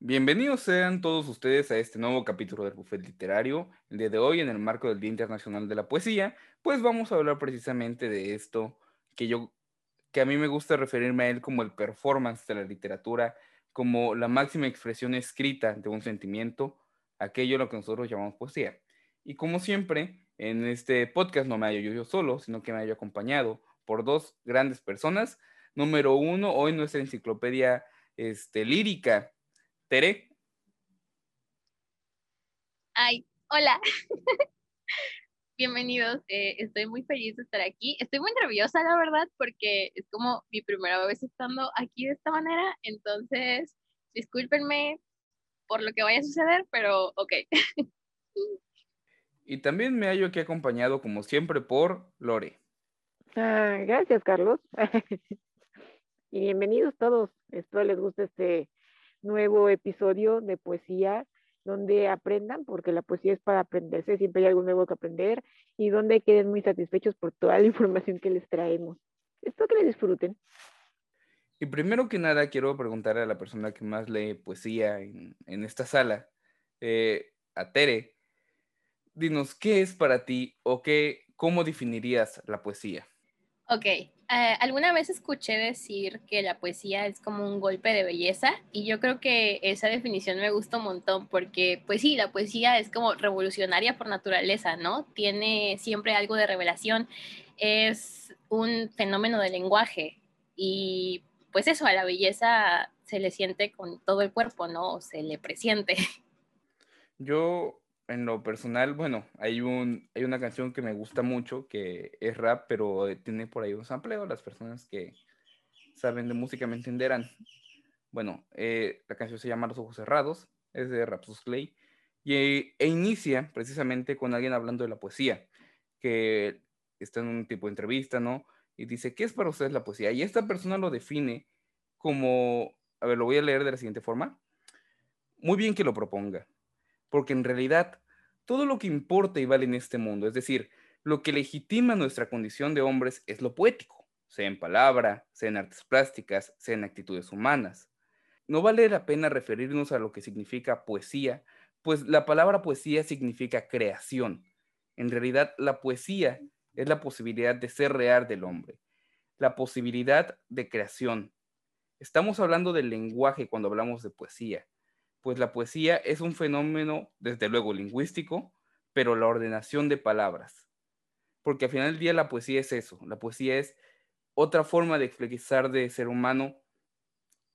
Bienvenidos sean todos ustedes a este nuevo capítulo del Buffet Literario. El día de hoy, en el marco del Día Internacional de la Poesía, pues vamos a hablar precisamente de esto que yo, que a mí me gusta referirme a él como el performance de la literatura, como la máxima expresión escrita de un sentimiento, aquello a lo que nosotros llamamos poesía. Y como siempre, en este podcast no me hallo yo, yo solo, sino que me hallo acompañado por dos grandes personas. Número uno, hoy nuestra enciclopedia este, lírica. Tere. Ay, hola. Bienvenidos. Eh, estoy muy feliz de estar aquí. Estoy muy nerviosa, la verdad, porque es como mi primera vez estando aquí de esta manera. Entonces, discúlpenme por lo que vaya a suceder, pero ok. Y también me hallo aquí acompañado, como siempre, por Lore. Ah, gracias, Carlos. y bienvenidos todos. Espero les guste este nuevo episodio de poesía donde aprendan, porque la poesía es para aprenderse, siempre hay algo nuevo que aprender y donde queden muy satisfechos por toda la información que les traemos. Espero que les disfruten. Y primero que nada, quiero preguntar a la persona que más lee poesía en, en esta sala, eh, a Tere, dinos, ¿qué es para ti o qué, cómo definirías la poesía? Ok, eh, alguna vez escuché decir que la poesía es como un golpe de belleza y yo creo que esa definición me gusta un montón porque pues sí, la poesía es como revolucionaria por naturaleza, ¿no? Tiene siempre algo de revelación, es un fenómeno del lenguaje y pues eso, a la belleza se le siente con todo el cuerpo, ¿no? O se le presiente. Yo en lo personal, bueno, hay, un, hay una canción que me gusta mucho, que es rap, pero tiene por ahí un sampleo. Las personas que saben de música me entenderán. Bueno, eh, la canción se llama Los Ojos Cerrados, es de Rapsus Clay, y, e inicia precisamente con alguien hablando de la poesía, que está en un tipo de entrevista, ¿no? Y dice, ¿qué es para ustedes la poesía? Y esta persona lo define como, a ver, lo voy a leer de la siguiente forma. Muy bien que lo proponga porque en realidad todo lo que importa y vale en este mundo, es decir, lo que legitima nuestra condición de hombres es lo poético, sea en palabra, sea en artes plásticas, sea en actitudes humanas. No vale la pena referirnos a lo que significa poesía, pues la palabra poesía significa creación. En realidad, la poesía es la posibilidad de ser real del hombre, la posibilidad de creación. Estamos hablando del lenguaje cuando hablamos de poesía pues la poesía es un fenómeno, desde luego, lingüístico, pero la ordenación de palabras. Porque al final del día la poesía es eso, la poesía es otra forma de expresar de ser humano,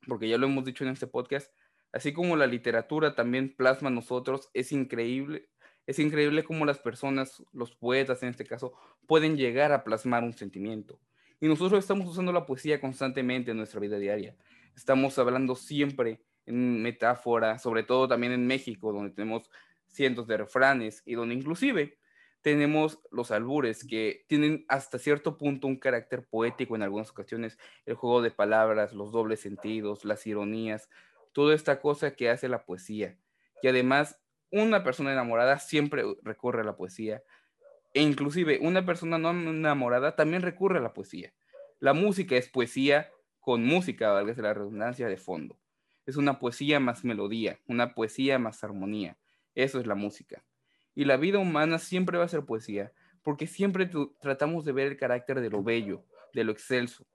porque ya lo hemos dicho en este podcast, así como la literatura también plasma a nosotros, es increíble, es increíble cómo las personas, los poetas en este caso, pueden llegar a plasmar un sentimiento. Y nosotros estamos usando la poesía constantemente en nuestra vida diaria. Estamos hablando siempre metáfora, sobre todo también en México, donde tenemos cientos de refranes y donde inclusive tenemos los albures que tienen hasta cierto punto un carácter poético en algunas ocasiones, el juego de palabras, los dobles sentidos, las ironías, toda esta cosa que hace la poesía. Y además, una persona enamorada siempre recurre a la poesía. E inclusive una persona no enamorada también recurre a la poesía. La música es poesía con música, valga la redundancia, de fondo es una poesía más melodía, una poesía más armonía. Eso es la música. Y la vida humana siempre va a ser poesía, porque siempre tratamos de ver el carácter de lo bello, de lo excelso.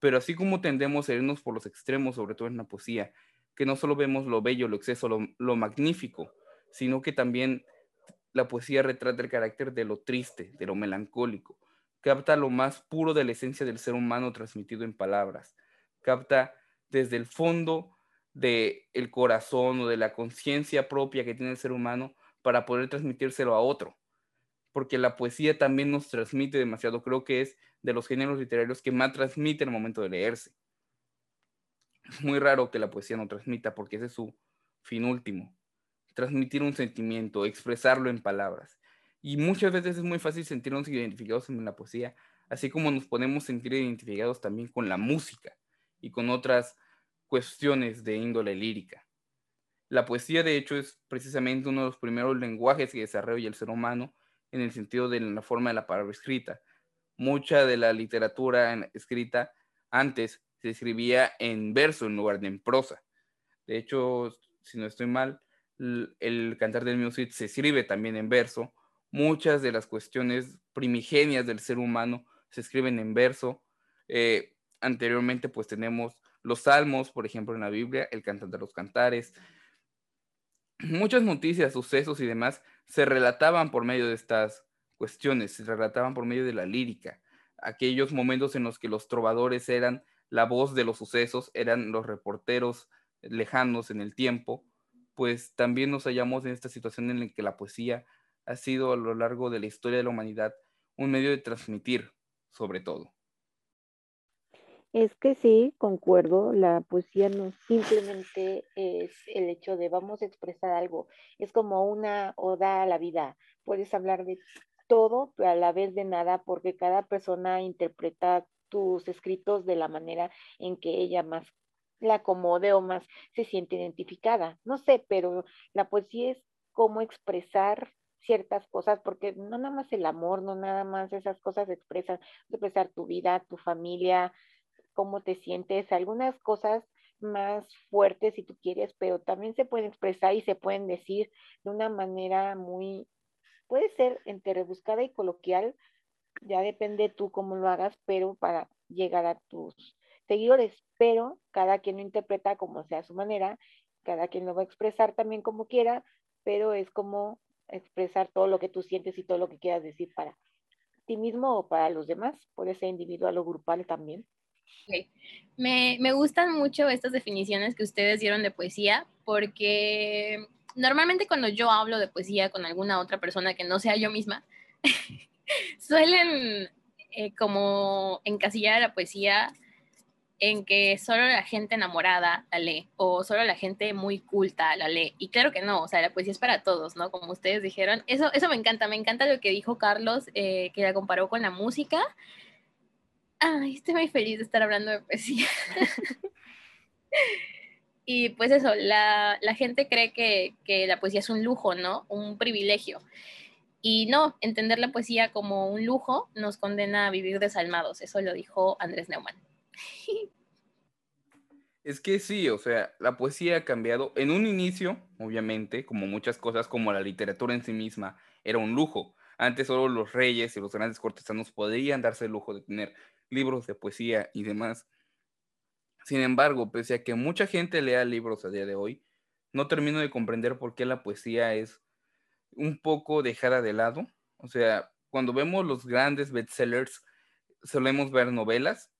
Pero así como tendemos a irnos por los extremos, sobre todo en la poesía, que no solo vemos lo bello, lo exceso, lo, lo magnífico, sino que también la poesía retrata el carácter de lo triste, de lo melancólico, capta lo más puro de la esencia del ser humano transmitido en palabras, capta desde el fondo de el corazón o de la conciencia propia que tiene el ser humano para poder transmitírselo a otro. Porque la poesía también nos transmite demasiado. Creo que es de los géneros literarios que más transmite en el momento de leerse. Es muy raro que la poesía no transmita porque ese es su fin último. Transmitir un sentimiento, expresarlo en palabras. Y muchas veces es muy fácil sentirnos identificados en la poesía, así como nos podemos sentir identificados también con la música y con otras cuestiones de índole lírica. La poesía, de hecho, es precisamente uno de los primeros lenguajes que desarrolla el ser humano en el sentido de la forma de la palabra escrita. Mucha de la literatura escrita antes se escribía en verso en lugar de en prosa. De hecho, si no estoy mal, el cantar del music se escribe también en verso. Muchas de las cuestiones primigenias del ser humano se escriben en verso. Eh, anteriormente, pues tenemos los salmos, por ejemplo, en la Biblia, el cantar de los cantares. Muchas noticias, sucesos y demás se relataban por medio de estas cuestiones, se relataban por medio de la lírica. Aquellos momentos en los que los trovadores eran la voz de los sucesos, eran los reporteros lejanos en el tiempo, pues también nos hallamos en esta situación en la que la poesía ha sido a lo largo de la historia de la humanidad un medio de transmitir, sobre todo. Es que sí, concuerdo, la poesía no simplemente es el hecho de vamos a expresar algo, es como una oda a la vida, puedes hablar de todo, pero a la vez de nada, porque cada persona interpreta tus escritos de la manera en que ella más la acomode o más se siente identificada. No sé, pero la poesía es cómo expresar ciertas cosas, porque no nada más el amor, no nada más esas cosas expresan, expresar tu vida, tu familia, cómo te sientes, algunas cosas más fuertes si tú quieres, pero también se pueden expresar y se pueden decir de una manera muy, puede ser entre rebuscada y coloquial, ya depende tú cómo lo hagas, pero para llegar a tus seguidores, pero cada quien lo interpreta como sea su manera, cada quien lo va a expresar también como quiera, pero es como expresar todo lo que tú sientes y todo lo que quieras decir para ti mismo o para los demás, puede ser individual o grupal también. Me, me gustan mucho estas definiciones que ustedes dieron de poesía porque normalmente cuando yo hablo de poesía con alguna otra persona que no sea yo misma, suelen eh, como encasillar la poesía en que solo la gente enamorada la lee o solo la gente muy culta la lee. Y claro que no, o sea, la poesía es para todos, ¿no? Como ustedes dijeron. Eso, eso me encanta, me encanta lo que dijo Carlos, eh, que la comparó con la música. Ay, estoy muy feliz de estar hablando de poesía. y pues eso, la, la gente cree que, que la poesía es un lujo, ¿no? Un privilegio. Y no, entender la poesía como un lujo nos condena a vivir desalmados. Eso lo dijo Andrés Neumann. Es que sí, o sea, la poesía ha cambiado. En un inicio, obviamente, como muchas cosas, como la literatura en sí misma, era un lujo. Antes solo los reyes y los grandes cortesanos podrían darse el lujo de tener libros de poesía y demás. Sin embargo, pese a que mucha gente lea libros a día de hoy, no termino de comprender por qué la poesía es un poco dejada de lado. O sea, cuando vemos los grandes bestsellers, solemos ver novelas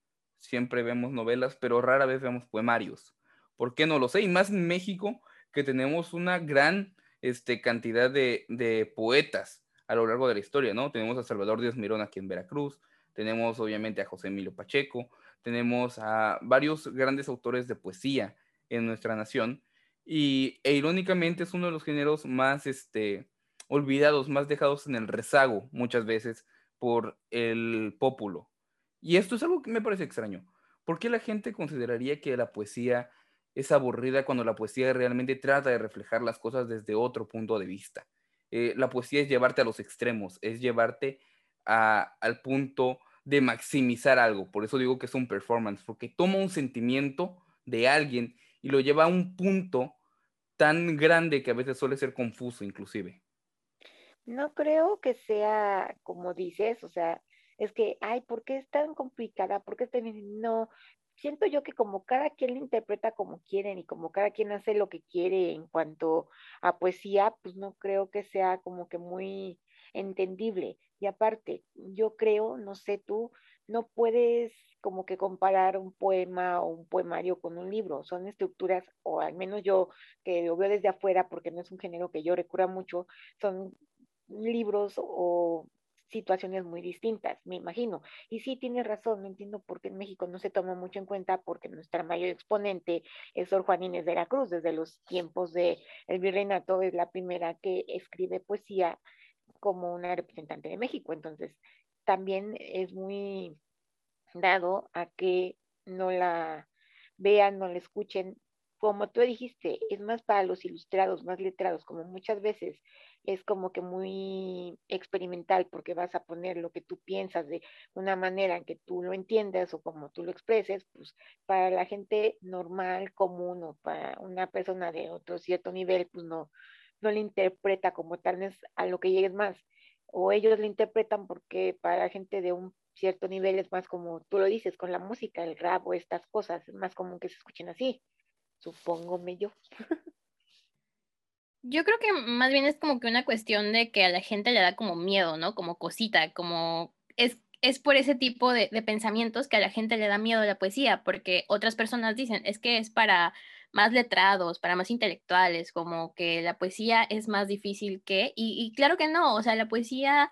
siempre vemos novelas, pero rara vez vemos poemarios. ¿Por qué no lo sé? Y más en México, que tenemos una gran este, cantidad de, poetas a lo largo de la historia, ¿no? Tenemos a Salvador Díaz Mirón aquí en Veracruz, tenemos obviamente a José Emilio Pacheco, tenemos a varios grandes autores de poesía en nuestra nación, y e irónicamente es uno de los géneros más este, olvidados, más dejados en el rezago muchas veces por el pópulo, y esto es algo que me parece extraño. ¿Por qué la gente consideraría que la poesía es aburrida cuando la poesía realmente trata de reflejar las cosas desde otro punto de vista? Eh, la poesía es llevarte a los extremos, es llevarte al punto de maximizar algo. Por eso digo que es un performance, porque toma un sentimiento de alguien y lo lleva a un punto tan grande que a veces suele ser confuso inclusive. No creo que sea como dices, o sea, es que, ay, ¿por qué es tan complicada? ¿Por qué. No, siento yo que como cada quien lo interpreta como quieren y como cada quien hace lo que quiere en cuanto a poesía, pues no creo que sea como que muy entendible. Y aparte, yo creo, no sé tú, no puedes como que comparar un poema o un poemario con un libro. Son estructuras, o al menos yo que lo veo desde afuera, porque no es un género que yo recurra mucho, son libros o situaciones muy distintas, me imagino. Y sí, tiene razón, no entiendo por qué en México no se toma mucho en cuenta, porque nuestra mayor exponente es Sor Juan Inés de la Cruz, desde los tiempos del el virreinato, es la primera que escribe poesía como una representante de México. Entonces, también es muy dado a que no la vean, no la escuchen. Como tú dijiste, es más para los ilustrados, más letrados, como muchas veces es como que muy experimental porque vas a poner lo que tú piensas de una manera en que tú lo entiendas o como tú lo expreses, pues para la gente normal, común o para una persona de otro cierto nivel, pues no, no le interpreta como tal es a lo que llegues más. O ellos le interpretan porque para gente de un cierto nivel es más como tú lo dices, con la música, el rap o estas cosas, es más común que se escuchen así, supongo yo. Yo creo que más bien es como que una cuestión de que a la gente le da como miedo, ¿no? Como cosita, como es, es por ese tipo de, de pensamientos que a la gente le da miedo la poesía, porque otras personas dicen, es que es para más letrados, para más intelectuales, como que la poesía es más difícil que, y, y claro que no, o sea, la poesía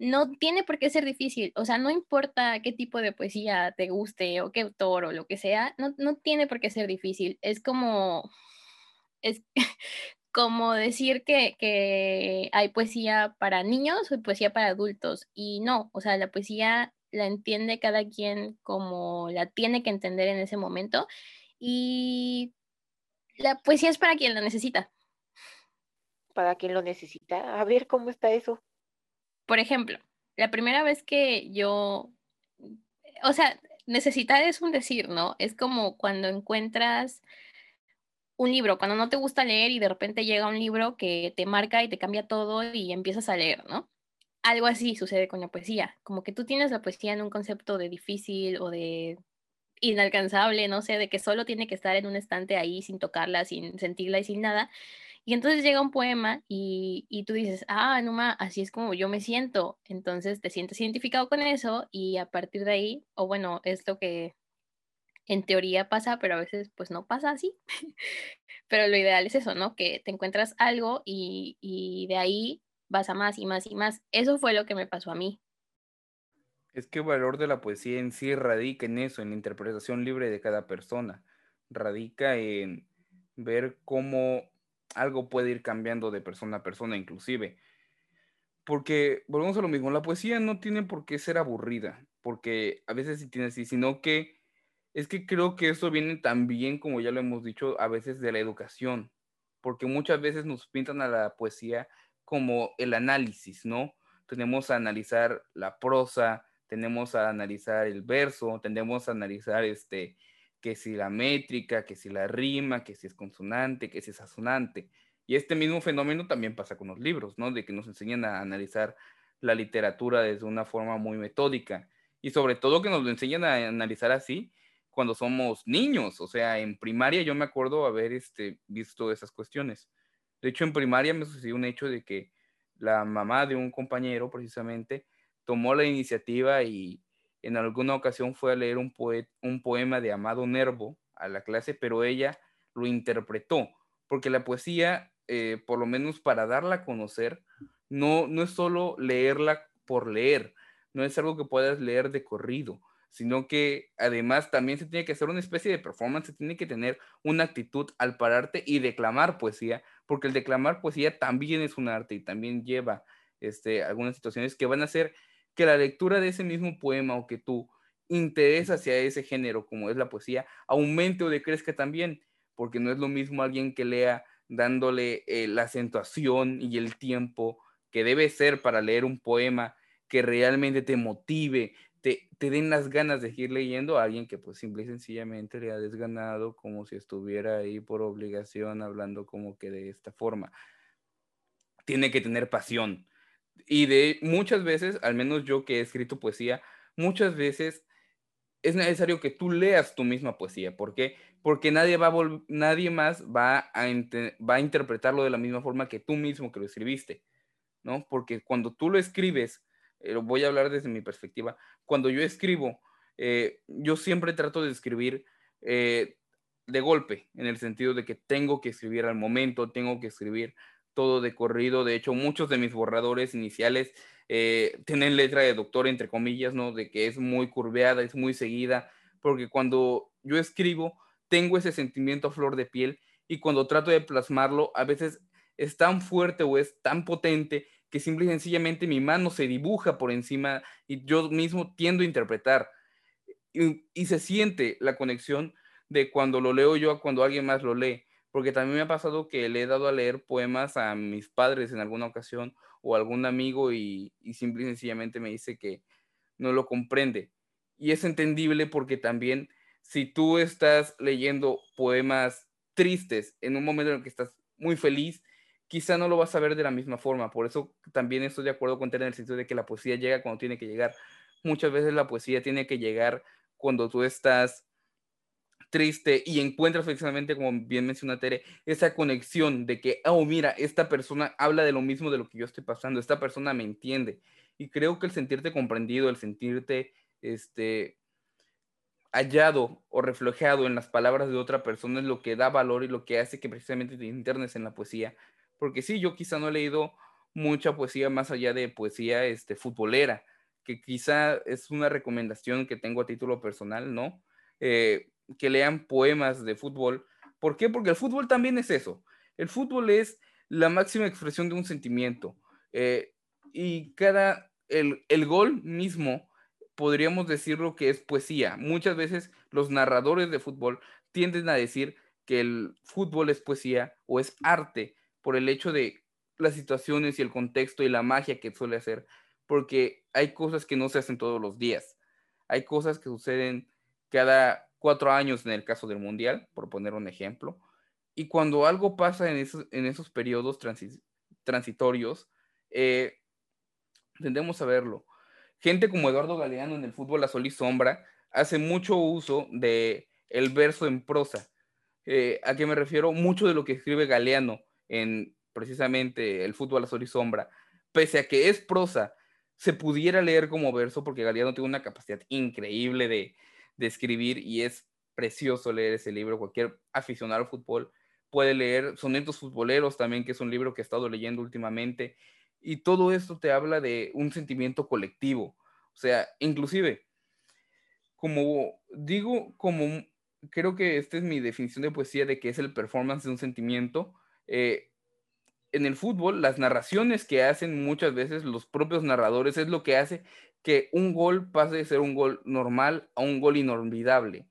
no tiene por qué ser difícil, o sea, no importa qué tipo de poesía te guste o qué autor o lo que sea, no, no tiene por qué ser difícil, es como, es como decir que, que hay poesía para niños o poesía para adultos, y no, o sea, la poesía la entiende cada quien como la tiene que entender en ese momento, y la poesía es para quien la necesita. Para quien lo necesita. A ver cómo está eso. Por ejemplo, la primera vez que yo, o sea, necesitar es un decir, ¿no? Es como cuando encuentras un libro, cuando no te gusta leer y de repente llega un libro que te marca y te cambia todo y empiezas a leer, ¿no? Algo así sucede con la poesía, como que tú tienes la poesía en un concepto de difícil o de inalcanzable, no sé, de que solo tiene que estar en un estante ahí sin tocarla, sin sentirla y sin nada. Y entonces llega un poema y, y tú dices, ah, Numa, así es como yo me siento. Entonces te sientes identificado con eso y a partir de ahí, o bueno, es lo que en teoría pasa, pero a veces pues no pasa así. pero lo ideal es eso, ¿no? Que te encuentras algo y, y de ahí vas a más y más y más. Eso fue lo que me pasó a mí. Es que el valor de la poesía en sí radica en eso, en la interpretación libre de cada persona. Radica en ver cómo algo puede ir cambiando de persona a persona inclusive. Porque, volvemos a lo mismo, la poesía no tiene por qué ser aburrida, porque a veces sí tiene así, sino que es que creo que eso viene también, como ya lo hemos dicho, a veces de la educación, porque muchas veces nos pintan a la poesía como el análisis, ¿no? Tenemos a analizar la prosa, tenemos a analizar el verso, tenemos a analizar este, que si la métrica, que si la rima, que si es consonante, que si es asonante. Y este mismo fenómeno también pasa con los libros, ¿no? De que nos enseñan a analizar la literatura desde una forma muy metódica. Y sobre todo que nos lo enseñan a analizar así cuando somos niños. O sea, en primaria yo me acuerdo haber este, visto esas cuestiones. De hecho, en primaria me sucedió un hecho de que la mamá de un compañero precisamente tomó la iniciativa y en alguna ocasión fue a leer un, un poema de Amado Nervo a la clase, pero ella lo interpretó, porque la poesía, eh, por lo menos para darla a conocer, no, no es solo leerla por leer, no es algo que puedas leer de corrido, sino que además también se tiene que hacer una especie de performance, se tiene que tener una actitud al pararte y declamar poesía, porque el declamar poesía también es un arte y también lleva este, algunas situaciones que van a ser que la lectura de ese mismo poema o que tu interés hacia ese género, como es la poesía, aumente o decrezca también, porque no es lo mismo alguien que lea dándole eh, la acentuación y el tiempo que debe ser para leer un poema que realmente te motive, te, te den las ganas de seguir leyendo a alguien que pues simple y sencillamente le ha desganado como si estuviera ahí por obligación hablando como que de esta forma. Tiene que tener pasión, y de muchas veces, al menos yo que he escrito poesía, muchas veces es necesario que tú leas tu misma poesía. ¿Por qué? Porque nadie, va nadie más va a, va a interpretarlo de la misma forma que tú mismo que lo escribiste, ¿no? Porque cuando tú lo escribes, eh, voy a hablar desde mi perspectiva, cuando yo escribo, eh, yo siempre trato de escribir eh, de golpe, en el sentido de que tengo que escribir al momento, tengo que escribir todo de corrido. De hecho, muchos de mis borradores iniciales eh, tienen letra de doctor, entre comillas, ¿no? De que es muy curveada, es muy seguida, porque cuando yo escribo, tengo ese sentimiento a flor de piel y cuando trato de plasmarlo, a veces es tan fuerte o es tan potente que simple y sencillamente mi mano se dibuja por encima y yo mismo tiendo a interpretar. Y, y se siente la conexión de cuando lo leo yo a cuando alguien más lo lee porque también me ha pasado que le he dado a leer poemas a mis padres en alguna ocasión o a algún amigo y, y simple y sencillamente me dice que no lo comprende. Y es entendible porque también si tú estás leyendo poemas tristes en un momento en el que estás muy feliz, quizá no lo vas a ver de la misma forma. Por eso también estoy de acuerdo con tener en el sentido de que la poesía llega cuando tiene que llegar. Muchas veces la poesía tiene que llegar cuando tú estás triste y encuentras precisamente, como bien menciona Tere, esa conexión de que, oh, mira, esta persona habla de lo mismo de lo que yo estoy pasando, esta persona me entiende. Y creo que el sentirte comprendido, el sentirte este, hallado o reflejado en las palabras de otra persona es lo que da valor y lo que hace que precisamente te internes en la poesía. Porque sí, yo quizá no he leído mucha poesía más allá de poesía este, futbolera, que quizá es una recomendación que tengo a título personal, ¿no? Eh, que lean poemas de fútbol. ¿Por qué? Porque el fútbol también es eso. El fútbol es la máxima expresión de un sentimiento. Eh, y cada, el, el gol mismo, podríamos decirlo que es poesía. Muchas veces los narradores de fútbol tienden a decir que el fútbol es poesía o es arte por el hecho de las situaciones y el contexto y la magia que suele hacer, porque hay cosas que no se hacen todos los días. Hay cosas que suceden cada cuatro años en el caso del Mundial, por poner un ejemplo. Y cuando algo pasa en esos, en esos periodos transitorios, eh, tendemos a verlo. Gente como Eduardo Galeano en el fútbol a sol y sombra hace mucho uso de el verso en prosa. Eh, ¿A qué me refiero? Mucho de lo que escribe Galeano en precisamente el fútbol a sol y sombra, pese a que es prosa, se pudiera leer como verso porque Galeano tiene una capacidad increíble de, de escribir y es precioso leer ese libro. Cualquier aficionado al fútbol puede leer Sonetos Futboleros también, que es un libro que he estado leyendo últimamente. Y todo esto te habla de un sentimiento colectivo. O sea, inclusive, como digo, como creo que esta es mi definición de poesía de que es el performance de un sentimiento. Eh, en el fútbol, las narraciones que hacen muchas veces los propios narradores es lo que hace que un gol pase de ser un gol normal a un gol inolvidable.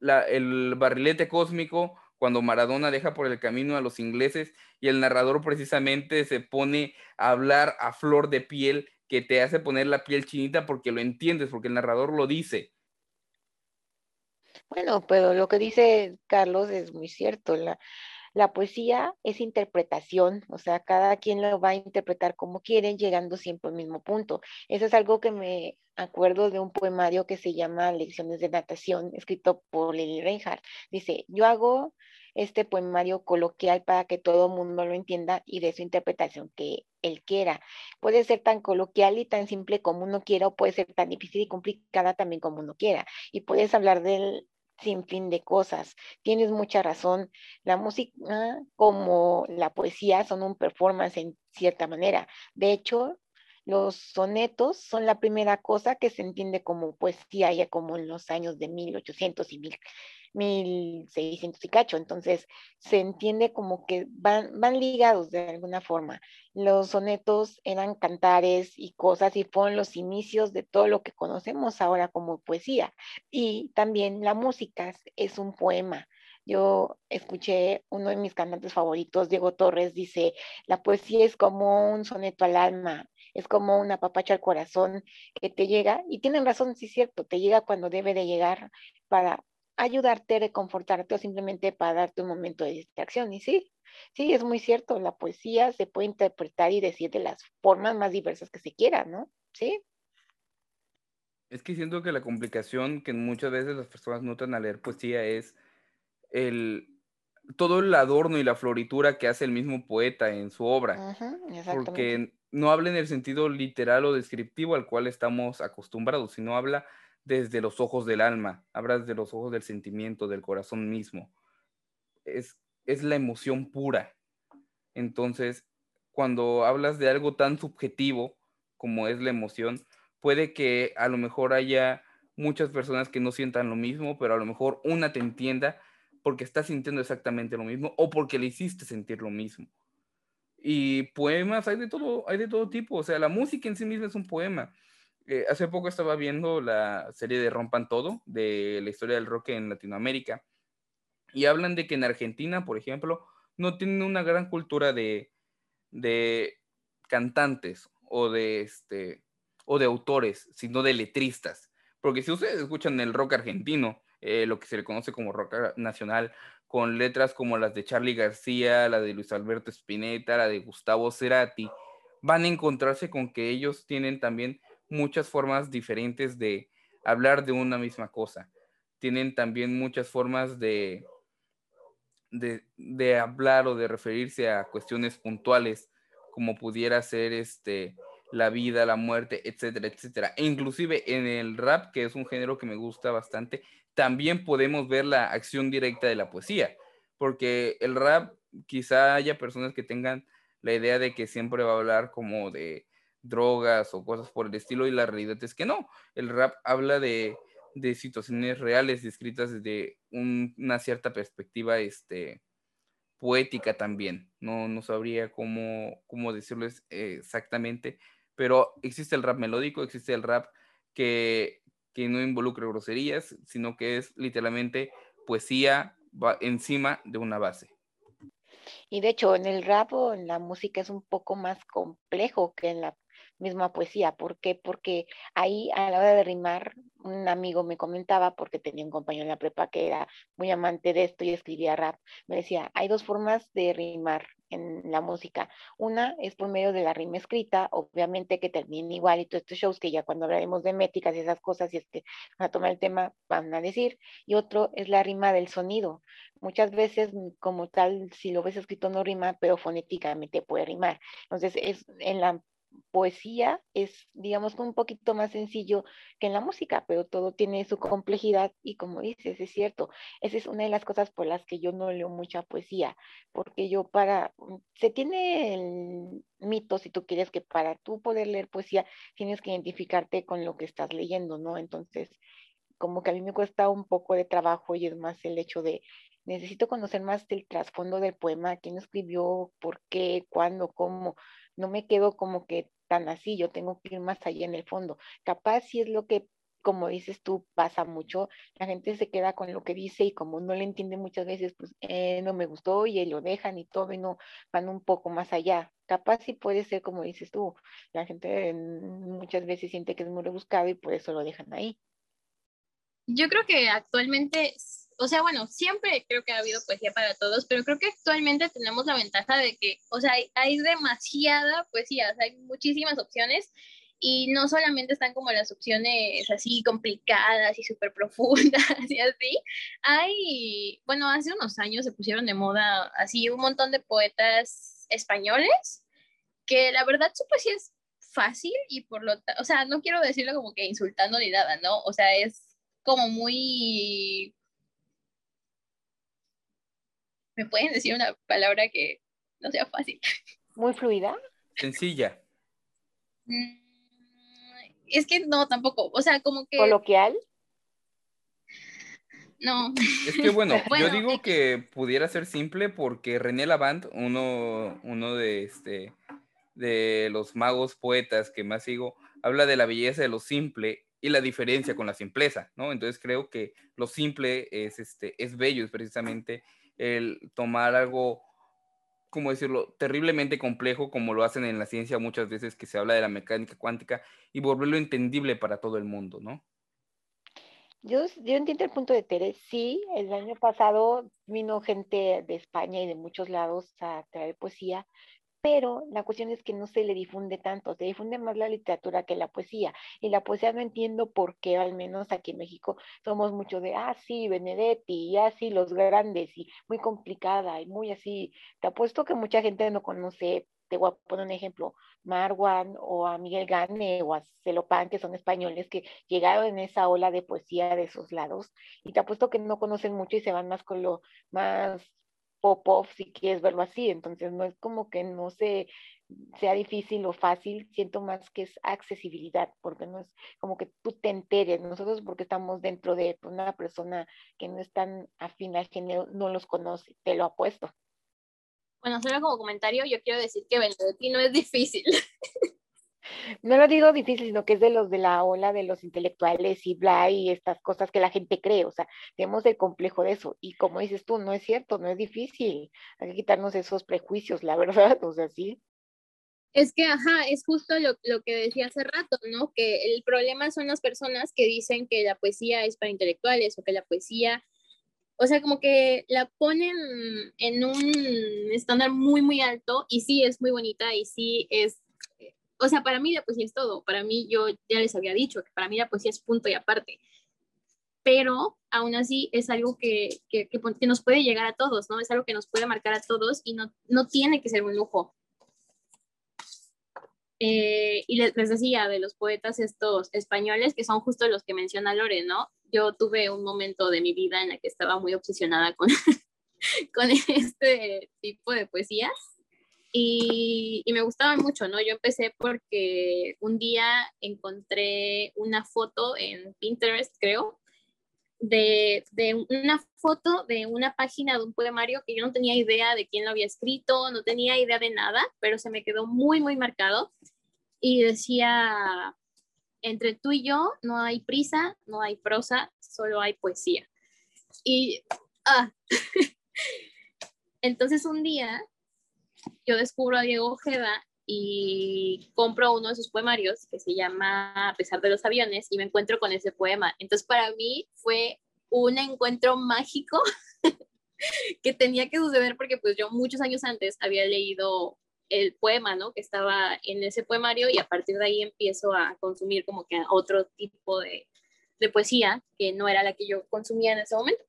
el barrilete cósmico, cuando Maradona deja por el camino a los ingleses y el narrador precisamente se pone a hablar a flor de piel que te hace poner la piel chinita porque lo entiendes, porque el narrador lo dice. Bueno, pero lo que dice Carlos es muy cierto. La poesía es interpretación, o sea, cada quien lo va a interpretar como quieren, llegando siempre al mismo punto. Eso es algo que me acuerdo de un poemario que se llama Lecciones de Natación, escrito por Lili Reinhardt. Dice, yo hago este poemario coloquial para que todo el mundo lo entienda y de su interpretación que él quiera. Puede ser tan coloquial y tan simple como uno quiera o puede ser tan difícil y complicada también como uno quiera. Y puedes hablar del, sin fin de cosas. Tienes mucha razón. La música como la poesía son un performance en cierta manera. De hecho, los sonetos son la primera cosa que se entiende como poesía ya como en los años de 1800 y 1600 y cacho. Entonces, se entiende como que van, van ligados de alguna forma. Los sonetos eran cantares y cosas y fueron los inicios de todo lo que conocemos ahora como poesía. Y también la música es un poema. Yo escuché uno de mis cantantes favoritos, Diego Torres, dice, la poesía es como un soneto al alma, es como una papacha al corazón que te llega, y tienen razón, sí es cierto, te llega cuando debe de llegar para ayudarte, reconfortarte o simplemente para darte un momento de distracción. Y sí, sí, es muy cierto, la poesía se puede interpretar y decir de las formas más diversas que se quiera, ¿no? Sí. Es que siento que la complicación que muchas veces las personas notan al leer poesía es el todo el adorno y la floritura que hace el mismo poeta en su obra. porque no habla en el sentido literal o descriptivo al cual estamos acostumbrados, sino habla desde los ojos del alma, habla desde los ojos del sentimiento, del corazón mismo. Es, es la emoción pura. Entonces, cuando hablas de algo tan subjetivo como es la emoción, puede que a lo mejor haya muchas personas que no sientan lo mismo, pero a lo mejor una te entienda porque está sintiendo exactamente lo mismo o porque le hiciste sentir lo mismo. Y poemas hay de todo, hay de todo tipo, o sea, la música en sí misma es un poema. Eh, hace poco estaba viendo la serie de Rompan Todo, de la historia del rock en Latinoamérica, Y hablan de que en Argentina, por ejemplo, no tienen una gran cultura de, de cantantes o de, este, o de autores, sino de letristas. Porque si ustedes escuchan el rock argentino, eh, lo que se le conoce como rock nacional, con letras como las de Charlie García, la de Luis Alberto Spinetta, la de Gustavo Cerati, van a encontrarse con que ellos tienen también muchas formas diferentes de hablar de una misma cosa. Tienen también muchas formas de, de, hablar o de referirse a cuestiones puntuales, como pudiera ser este, la vida, la muerte, etcétera, etcétera. E inclusive en el rap, que es un género que me gusta bastante, también podemos ver la acción directa de la poesía, porque el rap quizá haya personas que tengan la idea de que siempre va a hablar como de drogas o cosas por el estilo y la realidad es que no, el rap habla de, situaciones reales descritas desde una cierta perspectiva este, poética también, no, no sabría cómo, cómo decirlo exactamente, pero existe el rap melódico, existe el rap que, que no involucra groserías, sino que es literalmente poesía encima de una base. Y de hecho, en el rap o en la música es un poco más complejo que en la misma poesía. ¿Por qué? Porque ahí a la hora de rimar, un amigo me comentaba, porque tenía un compañero en la prepa que era muy amante de esto y escribía rap, me decía, hay dos formas de rimar en la música. Una es por medio de la rima escrita, obviamente que termine igual y todos estos shows que ya cuando hablaremos de métricas y esas cosas, y es que van a tomar el tema, van a decir. Y otro es la rima del sonido. Muchas veces, como tal, si lo ves escrito no rima, pero fonéticamente puede rimar. Entonces, es en la poesía es, digamos, un poquito más sencillo que en la música, pero todo tiene su complejidad y como dices, es cierto, esa es una de las cosas por las que yo no leo mucha poesía, porque yo para, mm, se tiene el mito, si tú quieres, que para tú poder leer poesía tienes que identificarte con lo que estás leyendo, ¿no? Entonces, como que a mí me cuesta un poco de trabajo y es más el hecho de necesito conocer más del trasfondo del poema, quién escribió, por qué, cuándo, cómo, no me quedo como que tan así, yo tengo que ir más allá en el fondo. Capaz si es lo que, como dices tú, pasa mucho, la gente se queda con lo que dice y como no le entiende muchas veces, pues eh, no me gustó y lo dejan y todo y no van un poco más allá. Capaz si puede ser como dices tú, la gente muchas veces siente que es muy rebuscado y por eso lo dejan ahí. Yo creo que actualmente o sea, bueno, siempre creo que ha habido poesía para todos, pero creo que actualmente tenemos la ventaja de que, o sea, hay, demasiada poesía, o sea, hay muchísimas opciones y no solamente están como las opciones así complicadas y súper profundas y así, hay, bueno, hace unos años se pusieron de moda así un montón de poetas españoles que la verdad su poesía es fácil y por lo o sea, no quiero decirlo como que insultando ni nada, ¿no? O sea, es como muy ¿Me pueden decir una palabra que no sea fácil? Muy fluida. Sencilla. Mm, es que no, tampoco. O sea, como que. ¿Coloquial? No. Es que bueno, yo digo que pudiera ser simple porque René Lavant, uno, uno de este de los magos poetas que más sigo, habla de la belleza de lo simple y la diferencia con la simpleza, ¿no? Entonces creo que lo simple es este es bello, es precisamente el tomar algo, como decirlo?, terriblemente complejo, como lo hacen en la ciencia muchas veces que se habla de la mecánica cuántica, y volverlo entendible para todo el mundo, ¿no? Yo, yo entiendo el punto de Tere. Sí, el año pasado vino gente de España y de muchos lados a traer poesía, pero la cuestión es que no se le difunde tanto, se difunde más la literatura que la poesía. Y la poesía no entiendo por qué, al menos aquí en México, somos mucho de, ah, sí, Benedetti, y así, ah, los grandes, y muy complicada, y muy así. Te apuesto que mucha gente no conoce, te voy a poner un ejemplo, Marwan o a Miguel Gane o a Celopan, que son españoles que llegaron en esa ola de poesía de esos lados, y te apuesto que no conocen mucho y se van más con lo más pop-off si quieres verlo así. Entonces no es como que no se, sea difícil o fácil, siento más que es accesibilidad, porque no es como que tú te enteres. Nosotros porque estamos dentro de una persona que no es tan afín al género, no los conoce, te lo apuesto. Bueno, solo como comentario, yo quiero decir que Benedetti no es difícil. No lo digo difícil, sino que es de los de la ola de los intelectuales y bla y estas cosas que la gente cree. O sea, tenemos el complejo de eso. Y como dices tú, no es cierto, no es difícil. Hay que quitarnos esos prejuicios, la verdad. O sea, sí. Es que, ajá, es justo lo, lo, que decía hace rato, ¿no? Que el problema son las personas que dicen que la poesía es para intelectuales o que la poesía, o sea, como que la ponen en un estándar muy, muy alto y sí es muy bonita y sí es, o sea, para mí la poesía es todo. Para mí, yo ya les había dicho que para mí la poesía es punto y aparte. Pero aún así es algo que, que, que, que nos puede llegar a todos, ¿no? Es algo que nos puede marcar a todos y no, no tiene que ser un lujo eh, y les, decía de los poetas estos españoles, que son justo los que menciona Lore, ¿no? Yo tuve un momento de mi vida en la que estaba muy obsesionada con, con este tipo de poesías y, y, me gustaban mucho, ¿no? Yo empecé porque un día encontré una foto en Pinterest, creo, de, de, una foto de una página de un poemario que yo no tenía idea de quién lo había escrito, no tenía idea de nada, pero se me quedó muy, muy marcado. Y decía, entre tú y yo no hay prisa, no hay prosa, solo hay poesía. Y, ah, entonces un día yo descubro a Diego Ojeda y compro uno de sus poemarios que se llama A pesar de los aviones y me encuentro con ese poema. Entonces para mí fue un encuentro mágico que tenía que suceder porque pues yo muchos años antes había leído el poema, ¿no? Que estaba en ese poemario y a partir de ahí empiezo a consumir como que otro tipo de, de poesía que no era la que yo consumía en ese momento.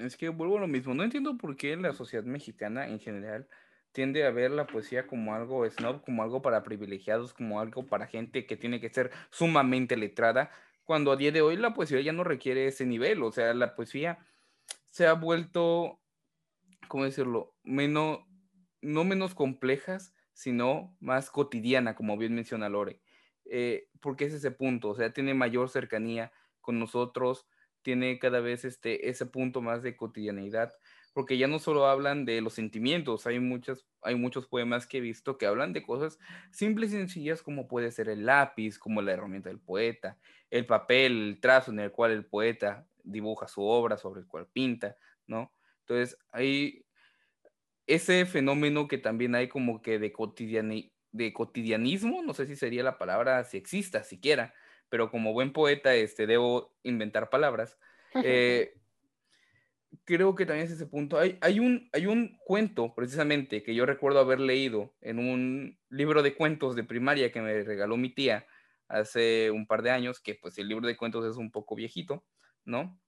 Es que vuelvo a lo mismo, no entiendo por qué la sociedad mexicana en general tiende a ver la poesía como algo snob, como algo para privilegiados, como algo para gente que tiene que ser sumamente letrada, cuando a día de hoy la poesía ya no requiere ese nivel, o sea, la poesía se ha vuelto, ¿cómo decirlo?, menos, no menos complejas, sino más cotidiana, como bien menciona Lore. Eh, porque es ese punto, o sea, tiene mayor cercanía con nosotros, tiene cada vez este, ese punto más de cotidianidad porque ya no solo hablan de los sentimientos, hay, muchas, hay muchos poemas que he visto que hablan de cosas simples y sencillas como puede ser el lápiz, como la herramienta del poeta, el papel, el trazo en el cual el poeta dibuja su obra, sobre el cual pinta, ¿no? Entonces, hay ese fenómeno que también hay como que de, de cotidianismo, no sé si sería la palabra, si exista siquiera, pero como buen poeta, este, debo inventar palabras. Eh, creo que también es ese punto. Hay, hay, un, hay un cuento, precisamente, que yo recuerdo haber leído en un libro de cuentos de primaria que me regaló mi tía hace un par de años, que pues el libro de cuentos es un poco viejito, ¿no?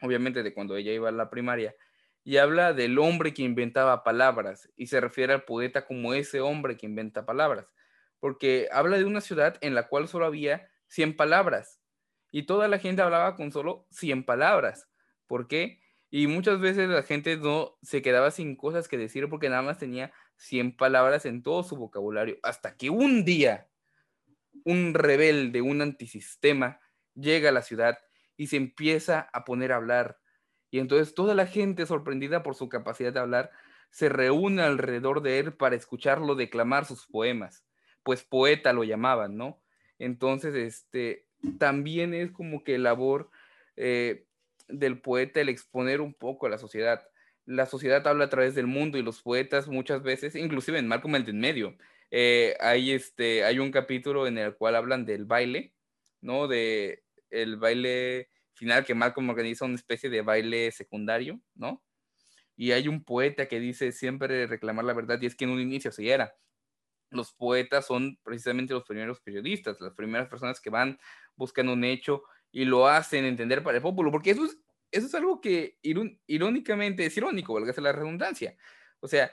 Obviamente de cuando ella iba a la primaria. Y habla del hombre que inventaba palabras y se refiere al poeta como ese hombre que inventa palabras. Porque habla de una ciudad en la cual solo había 100 palabras y toda la gente hablaba con solo 100 palabras. ¿Por qué? Y muchas veces la gente no se quedaba sin cosas que decir porque nada más tenía 100 palabras en todo su vocabulario. Hasta que un día un rebelde, un antisistema, llega a la ciudad y se empieza a poner a hablar. Y entonces toda la gente, sorprendida por su capacidad de hablar, se reúne alrededor de él para escucharlo declamar sus poemas. Pues poeta lo llamaban, ¿no? Entonces, este, también es como que labor eh, del poeta el exponer un poco a la sociedad. La sociedad habla a través del mundo y los poetas muchas veces, inclusive en Malcolm el en medio, eh, hay, este, hay un capítulo en el cual hablan del baile, ¿no? De el baile final que Malcolm organiza una especie de baile secundario, ¿no? Y hay un poeta que dice siempre reclamar la verdad y es que en un inicio así era. Los poetas son precisamente los primeros periodistas, las primeras personas que van, buscan un hecho y lo hacen entender para el pueblo, porque eso es, eso es algo que irónicamente es irónico, valga la redundancia. O sea,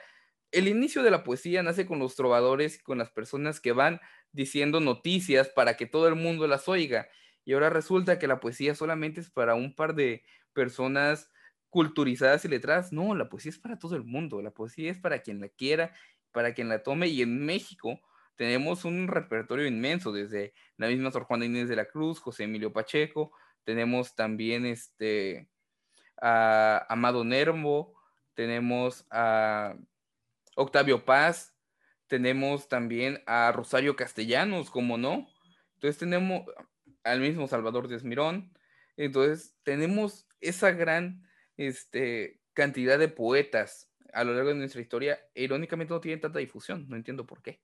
el inicio de la poesía nace con los trovadores con las personas que van diciendo noticias para que todo el mundo las oiga. Y ahora resulta que la poesía solamente es para un par de personas culturizadas y letradas. No, la poesía es para todo el mundo. La poesía es para quien la quiera, para quien la tome. Y en México, tenemos un repertorio inmenso, desde la misma Sor Juana Inés de la Cruz, José Emilio Pacheco, tenemos también este, a Amado Nervo, tenemos a Octavio Paz, tenemos también a Rosario Castellanos, como no. Entonces tenemos al mismo Salvador de Esmirón. Entonces tenemos esa gran este, cantidad de poetas a lo largo de nuestra historia. Irónicamente no tienen tanta difusión, no entiendo por qué.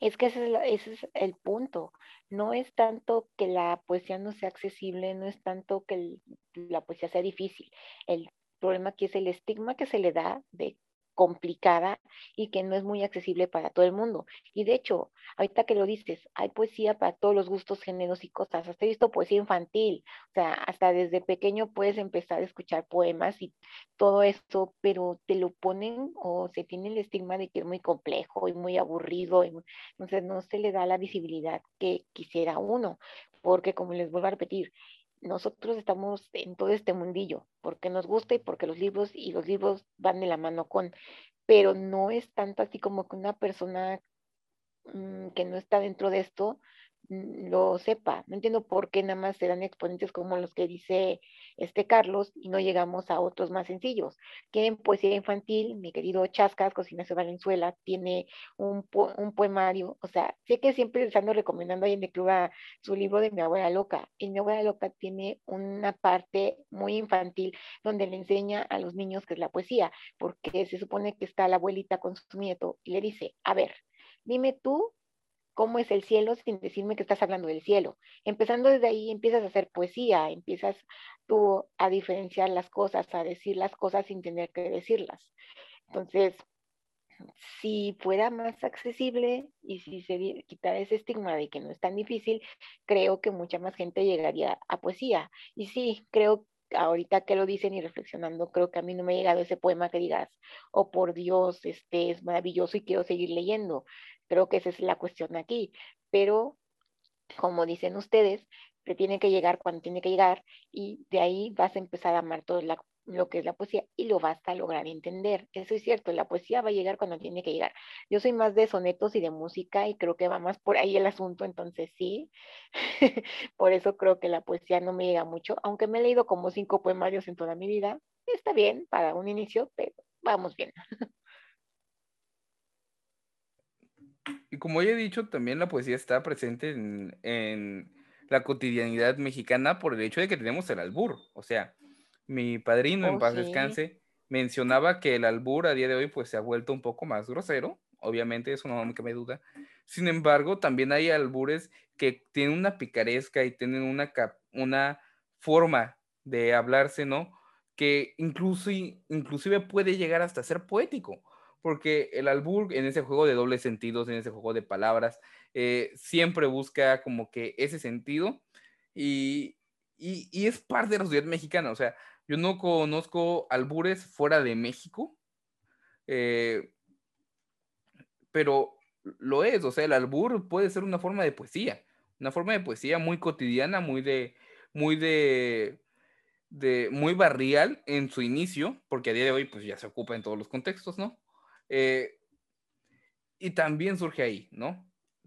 Es que ese es, el punto. No es tanto que la poesía no sea accesible, no es tanto que la poesía sea difícil. El problema aquí es el estigma que se le da de complicada y que no es muy accesible para todo el mundo. Y de hecho, ahorita que lo dices, hay poesía para todos los gustos, géneros y cosas. Hasta he visto poesía infantil, o sea, hasta desde pequeño puedes empezar a escuchar poemas y todo esto, pero te lo ponen o se tiene el estigma de que es muy complejo y muy aburrido, entonces no se le da la visibilidad que quisiera uno, porque como les vuelvo a repetir, nosotros estamos en todo este mundillo, porque nos gusta y porque los libros y los libros van de la mano con, pero no es tanto así como que una persona mm, que no está dentro de esto lo sepa. No entiendo por qué nada más se dan exponentes como los que dice este Carlos y no llegamos a otros más sencillos. Que en poesía infantil, mi querido Chascas, Cocinacio Valenzuela, tiene un, un poemario. O sea, sé que siempre les ando recomendando ahí en el club su libro de Mi abuela loca. Y Mi abuela loca tiene una parte muy infantil donde le enseña a los niños qué es la poesía, porque se supone que está la abuelita con su nieto y le dice, a ver, dime tú cómo es el cielo sin decirme que estás hablando del cielo. Empezando desde ahí empiezas a hacer poesía, empiezas tú a diferenciar las cosas, a decir las cosas sin tener que decirlas. Entonces, si fuera más accesible y si se quitara ese estigma de que no es tan difícil, creo que mucha más gente llegaría a poesía. Y sí, creo ahorita que lo dicen y reflexionando, creo que a mí no me ha llegado ese poema que digas, oh por Dios, este es maravilloso y quiero seguir leyendo. Creo que esa es la cuestión aquí. Pero, como dicen ustedes, te tiene que llegar cuando tiene que llegar y de ahí vas a empezar a amar todo lo que es la poesía y lo vas a lograr entender. Eso es cierto, la poesía va a llegar cuando tiene que llegar. Yo soy más de sonetos y de música y creo que va más por ahí el asunto, entonces sí. por eso creo que la poesía no me llega mucho, aunque me he leído como cinco poemarios en toda mi vida. Está bien para un inicio, pero vamos bien. Y como ya he dicho, también la poesía está presente en, la cotidianidad mexicana por el hecho de que tenemos el albur. O sea, mi padrino, en paz descanse, mencionaba que el albur a día de hoy pues se ha vuelto un poco más grosero. Obviamente, eso no me duda. Sin embargo, también hay albures que tienen una picaresca y tienen una, una forma de hablarse, ¿no? Que incluso, inclusive puede llegar hasta ser poético porque el albur en ese juego de dobles sentidos, en ese juego de palabras, eh, siempre busca como que ese sentido y, es parte de la sociedad mexicana. O sea, yo no conozco albures fuera de México, eh, pero lo es. O sea, el albur puede ser una forma de poesía, una forma de poesía muy cotidiana, muy de, muy de, de muy barrial en su inicio, porque a día de hoy pues ya se ocupa en todos los contextos, ¿no? Eh, y también surge ahí, ¿no?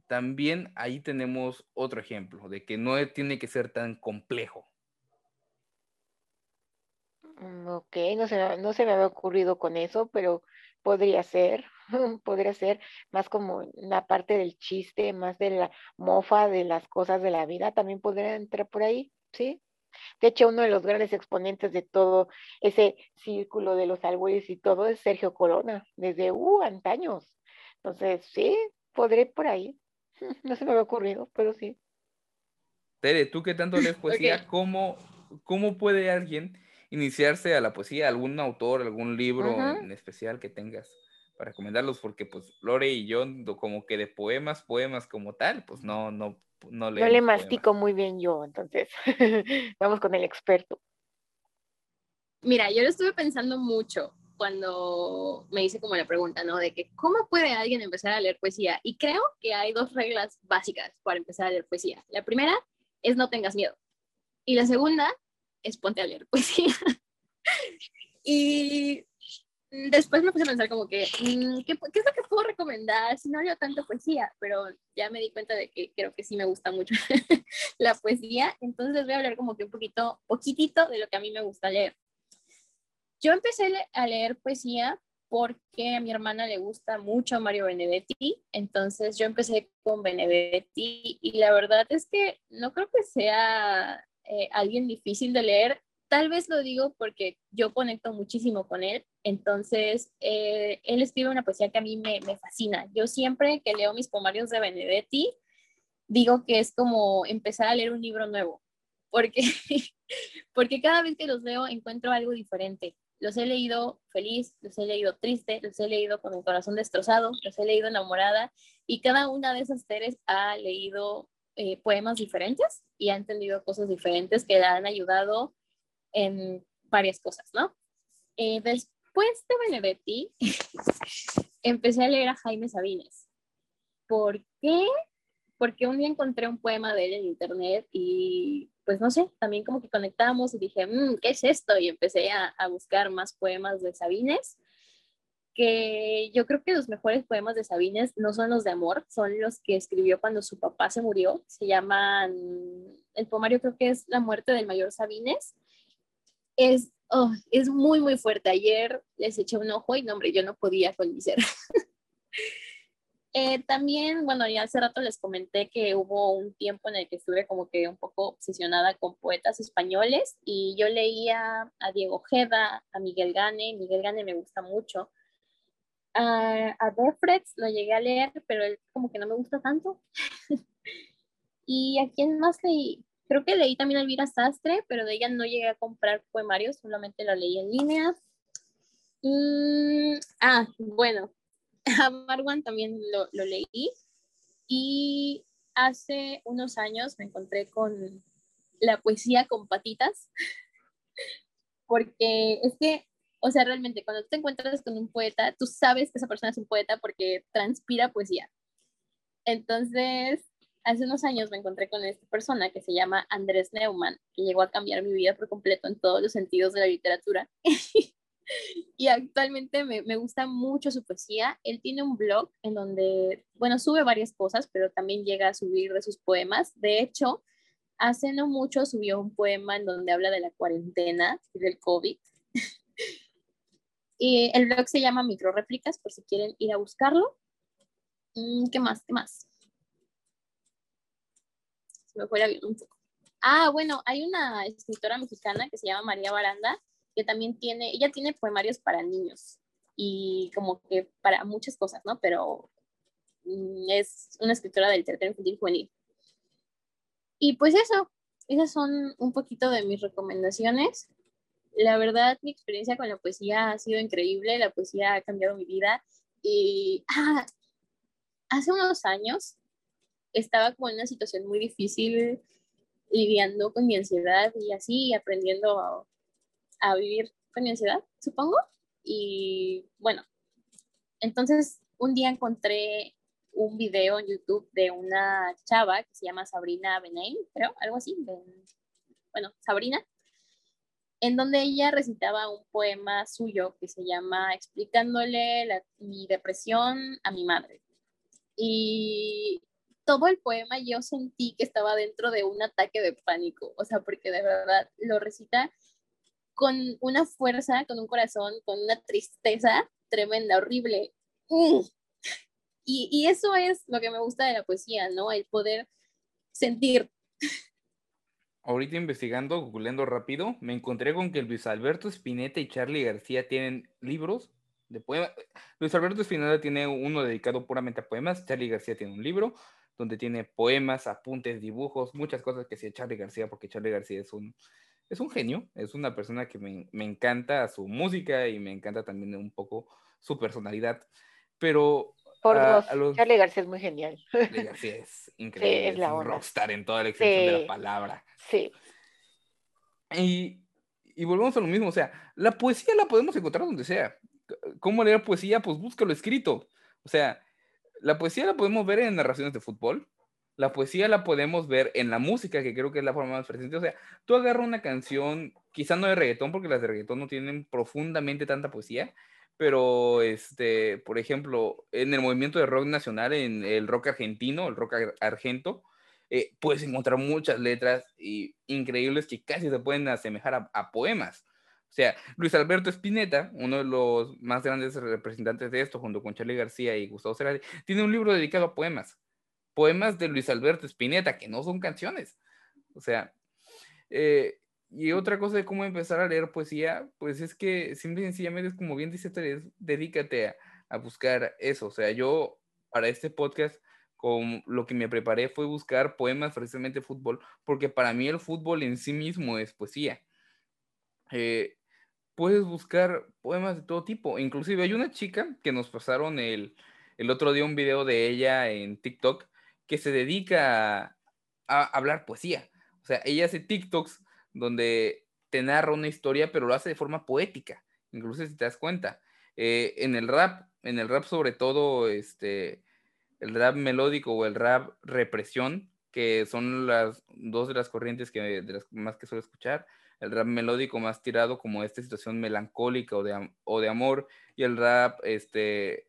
También ahí tenemos otro ejemplo de que no tiene que ser tan complejo. Mm, ok, no se, no se me había ocurrido con eso, pero podría ser, podría ser más como una parte del chiste, más de la mofa de las cosas de la vida, también podría entrar por ahí, ¿sí? De hecho, uno de los grandes exponentes de todo ese círculo de los albures y todo es Sergio Corona, desde uh, antaños. Entonces, sí, podré por ahí. No se me había ocurrido, pero sí. Tere, tú que tanto lees poesía, ¿cómo, ¿cómo puede alguien iniciarse a la poesía? ¿Algún autor, algún libro en especial que tengas para recomendarlos? Porque pues Lore y yo, como que de poemas, poemas como tal, pues no, no no, le mastico muy bien yo, entonces vamos con el experto. Mira, yo lo estuve pensando mucho cuando me hice como la pregunta, ¿no? De que cómo puede alguien empezar a leer poesía. Y creo que hay dos reglas básicas para empezar a leer poesía. La primera es no tengas miedo. Y la segunda es ponte a leer poesía. y después me puse a pensar como que, mm, ¿qué, ¿qué, es lo que puedo recomendar si no leo tanto poesía? Pero ya me di cuenta de que creo que sí me gusta mucho la poesía, entonces voy a hablar como que un poquito, poquitito de lo que a mí me gusta leer. Yo empecé a leer poesía porque a mi hermana le gusta mucho Mario Benedetti, entonces yo empecé con Benedetti y la verdad es que no creo que sea eh, alguien difícil de leer, tal vez lo digo porque yo conecto muchísimo con él, entonces eh, él escribe una poesía que a mí me, me fascina. Yo siempre que leo mis poemarios de Benedetti, digo que es como empezar a leer un libro nuevo, porque, porque cada vez que los leo encuentro algo diferente. Los he leído feliz, los he leído triste, los he leído con el corazón destrozado, los he leído enamorada y cada una de esas seres ha leído eh, poemas diferentes y ha entendido cosas diferentes que le han ayudado en varias cosas, ¿no? Eh, después de Benedetti, empecé a leer a Jaime Sabines. ¿Por qué? Porque un día encontré un poema de él en internet y pues no sé, también como que conectamos y dije, mm, ¿qué es esto? Y empecé a, buscar más poemas de Sabines, que yo creo que los mejores poemas de Sabines no son los de amor, son los que escribió cuando su papá se murió. Se llaman, el poemario creo que es La muerte del mayor Sabines. Es, oh, es muy, muy fuerte. Ayer les eché un ojo y no, hombre, yo no podía con. Eh, también, bueno, ya hace rato les comenté que hubo un tiempo en el que estuve como que un poco obsesionada con poetas españoles y yo leía a Diego Ojeda, a Miguel Gane, Miguel Gane me gusta mucho. a Defrets lo llegué a leer, pero él como que no me gusta tanto. ¿Y a quién más leí? Creo que leí también a Elvira Sastre, pero de ella no llegué a comprar poemarios, solamente lo leí en línea. Mm, ah, bueno, a Marwan también lo, lo leí y hace unos años me encontré con la poesía con patitas, porque es que, o sea, realmente cuando te encuentras con un poeta, tú sabes que esa persona es un poeta porque transpira poesía. Entonces, hace unos años me encontré con esta persona que se llama Andrés Neumann, que llegó a cambiar mi vida por completo en todos los sentidos de la literatura. y actualmente me, gusta mucho su poesía. Él tiene un blog en donde, bueno, sube varias cosas, pero también llega a subir de sus poemas. De hecho, hace no mucho subió un poema en donde habla de la cuarentena y del COVID. y el blog se llama Microréplicas, por si quieren ir a buscarlo. Mm, ¿Qué más? ¿Qué más? Un poco. Ah, bueno, hay una escritora mexicana que se llama María Baranda, que también tiene, ella tiene poemarios para niños y como que para muchas cosas, ¿no? Pero mm, es una escritora de literatura infantil juvenil. Y pues eso, esas son un poquito de mis recomendaciones. La verdad, mi experiencia con la poesía ha sido increíble, la poesía ha cambiado mi vida. Y ah, hace unos años estaba como en una situación muy difícil lidiando con mi ansiedad y así aprendiendo a, vivir con mi ansiedad, supongo. Y bueno, entonces un día encontré un video en YouTube de una chava que se llama Sabrina Benaim, creo, algo así, bueno, Sabrina, en donde ella recitaba un poema suyo que se llama Explicándole mi depresión a mi madre. Y todo el poema yo sentí que estaba dentro de un ataque de pánico, o sea, porque de verdad lo recita con una fuerza, con un corazón, con una tristeza tremenda, horrible. Mm. Y, y, eso es lo que me gusta de la poesía, ¿no? El poder sentir. Ahorita investigando, googleando rápido, me encontré con que Luis Alberto Spinetta y Charlie García tienen libros de poemas. Luis Alberto Spinetta tiene uno dedicado puramente a poemas, Charlie García tiene un libro donde tiene poemas, apuntes, dibujos, muchas cosas que hacía Charlie García, porque Charlie García es un es un genio, es una persona que me, me, encanta su música y me encanta también un poco su personalidad, pero... Por dos, Charlie García es muy genial. Charlie García es increíble, es, la un rockstar en toda la extensión de la palabra. Sí. Y, y volvemos a lo mismo, o sea, la poesía la podemos encontrar donde sea. ¿Cómo leer poesía? Pues búscalo escrito. O sea, la poesía la podemos ver en narraciones de fútbol, la poesía la podemos ver en la música, que creo que es la forma más presente. O sea, tú agarras una canción, quizá no de reggaetón, porque las de reggaetón no tienen profundamente tanta poesía, pero, este, por ejemplo, en el movimiento de rock nacional, en el rock argentino, el rock argento, eh, puedes encontrar muchas letras y increíbles que casi se pueden asemejar a, poemas. O sea, Luis Alberto Spinetta, uno de los más grandes representantes de esto, junto con Charlie García y Gustavo Cerati, tiene un libro dedicado a poemas. Poemas de Luis Alberto Spinetta, que no son canciones. O sea, eh, y otra cosa de cómo empezar a leer poesía, pues es que simple y sencillamente es como bien dice Teresa, dedícate a, buscar eso. O sea, yo para este podcast con lo que me preparé fue buscar poemas precisamente fútbol, porque para mí el fútbol en sí mismo es poesía. Eh, puedes buscar poemas de todo tipo. Inclusive hay una chica que nos pasaron el, otro día un video de ella en TikTok que se dedica a, hablar poesía. O sea, ella hace TikToks donde te narra una historia, pero lo hace de forma poética. Incluso si te das cuenta. Eh, en el rap, en el rap sobre todo, este, el rap melódico o el rap represión, que son las dos de las corrientes que más que suelo escuchar, el rap melódico más tirado como esta situación melancólica o de, o de amor, y el rap este,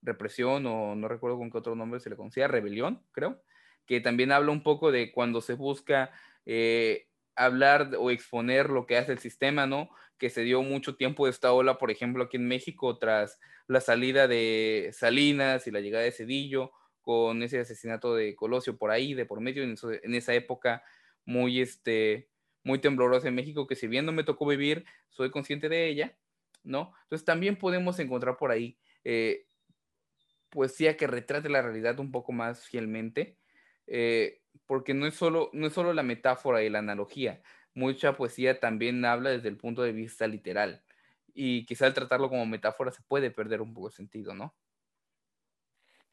represión, o no recuerdo con qué otro nombre se le conocía, rebelión, creo, que también habla un poco de cuando se busca eh, hablar o exponer lo que hace el sistema, ¿no? Que se dio mucho tiempo de esta ola, por ejemplo, aquí en México, tras la salida de Salinas y la llegada de Cedillo, con ese asesinato de Colosio por ahí, de por medio, en, en esa época muy, este, muy temblorosa en México, que si bien no me tocó vivir, soy consciente de ella, ¿no? Entonces también podemos encontrar por ahí eh, poesía que retrate la realidad un poco más fielmente, eh, porque no es, solo, no es solo la metáfora y la analogía, mucha poesía también habla desde el punto de vista literal, y quizá al tratarlo como metáfora se puede perder un poco el sentido, ¿no?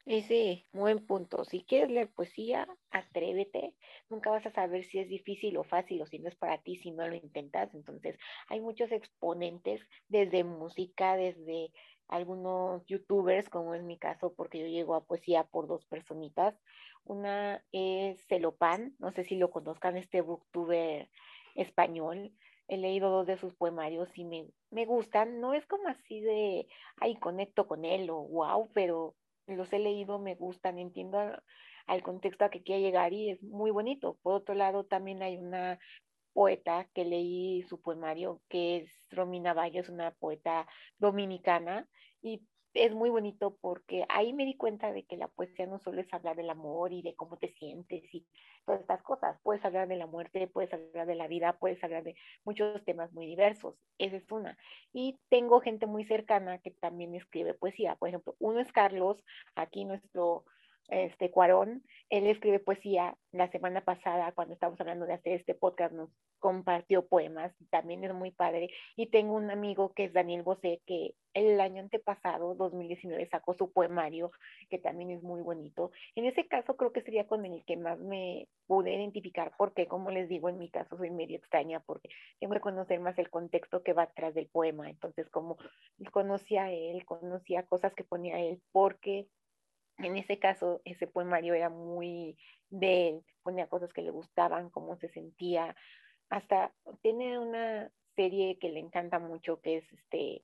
Sí, sí, buen punto. Si quieres leer poesía, atrévete. Nunca vas a saber si es difícil o fácil o si no es para ti si no lo intentas. Entonces, hay muchos exponentes desde música, desde algunos youtubers, como es mi caso, porque yo llego a poesía por dos personitas. Una es Celopan, no sé si lo conozcan, este booktuber español. He leído dos de sus poemarios y me, me gustan. No es como así de, ay, conecto con él o wow, pero los he leído, me gustan, entiendo al, contexto a que quiere llegar y es muy bonito. Por otro lado, también hay una poeta que leí su poemario, que es Romina es una poeta dominicana, y es muy bonito porque ahí me di cuenta de que la poesía no solo es hablar del amor y de cómo te sientes y todas estas cosas. Puedes hablar de la muerte, puedes hablar de la vida, puedes hablar de muchos temas muy diversos. Esa es una. Y tengo gente muy cercana que también escribe poesía. Por ejemplo, uno es Carlos, aquí nuestro este Cuarón, él escribe poesía. La semana pasada, cuando estábamos hablando de hacer este podcast, nos compartió poemas, también es muy padre. Y tengo un amigo que es Daniel Bosé, que el año antepasado, 2019, sacó su poemario, que también es muy bonito. En ese caso, creo que sería con el que más me pude identificar, porque, como les digo, en mi caso soy medio extraña, porque tengo que conocer más el contexto que va atrás del poema. Entonces, como conocía él, conocía cosas que ponía él, porque en ese caso, ese poemario era muy de él, ponía cosas que le gustaban, cómo se sentía. Hasta tiene una serie que le encanta mucho, que es este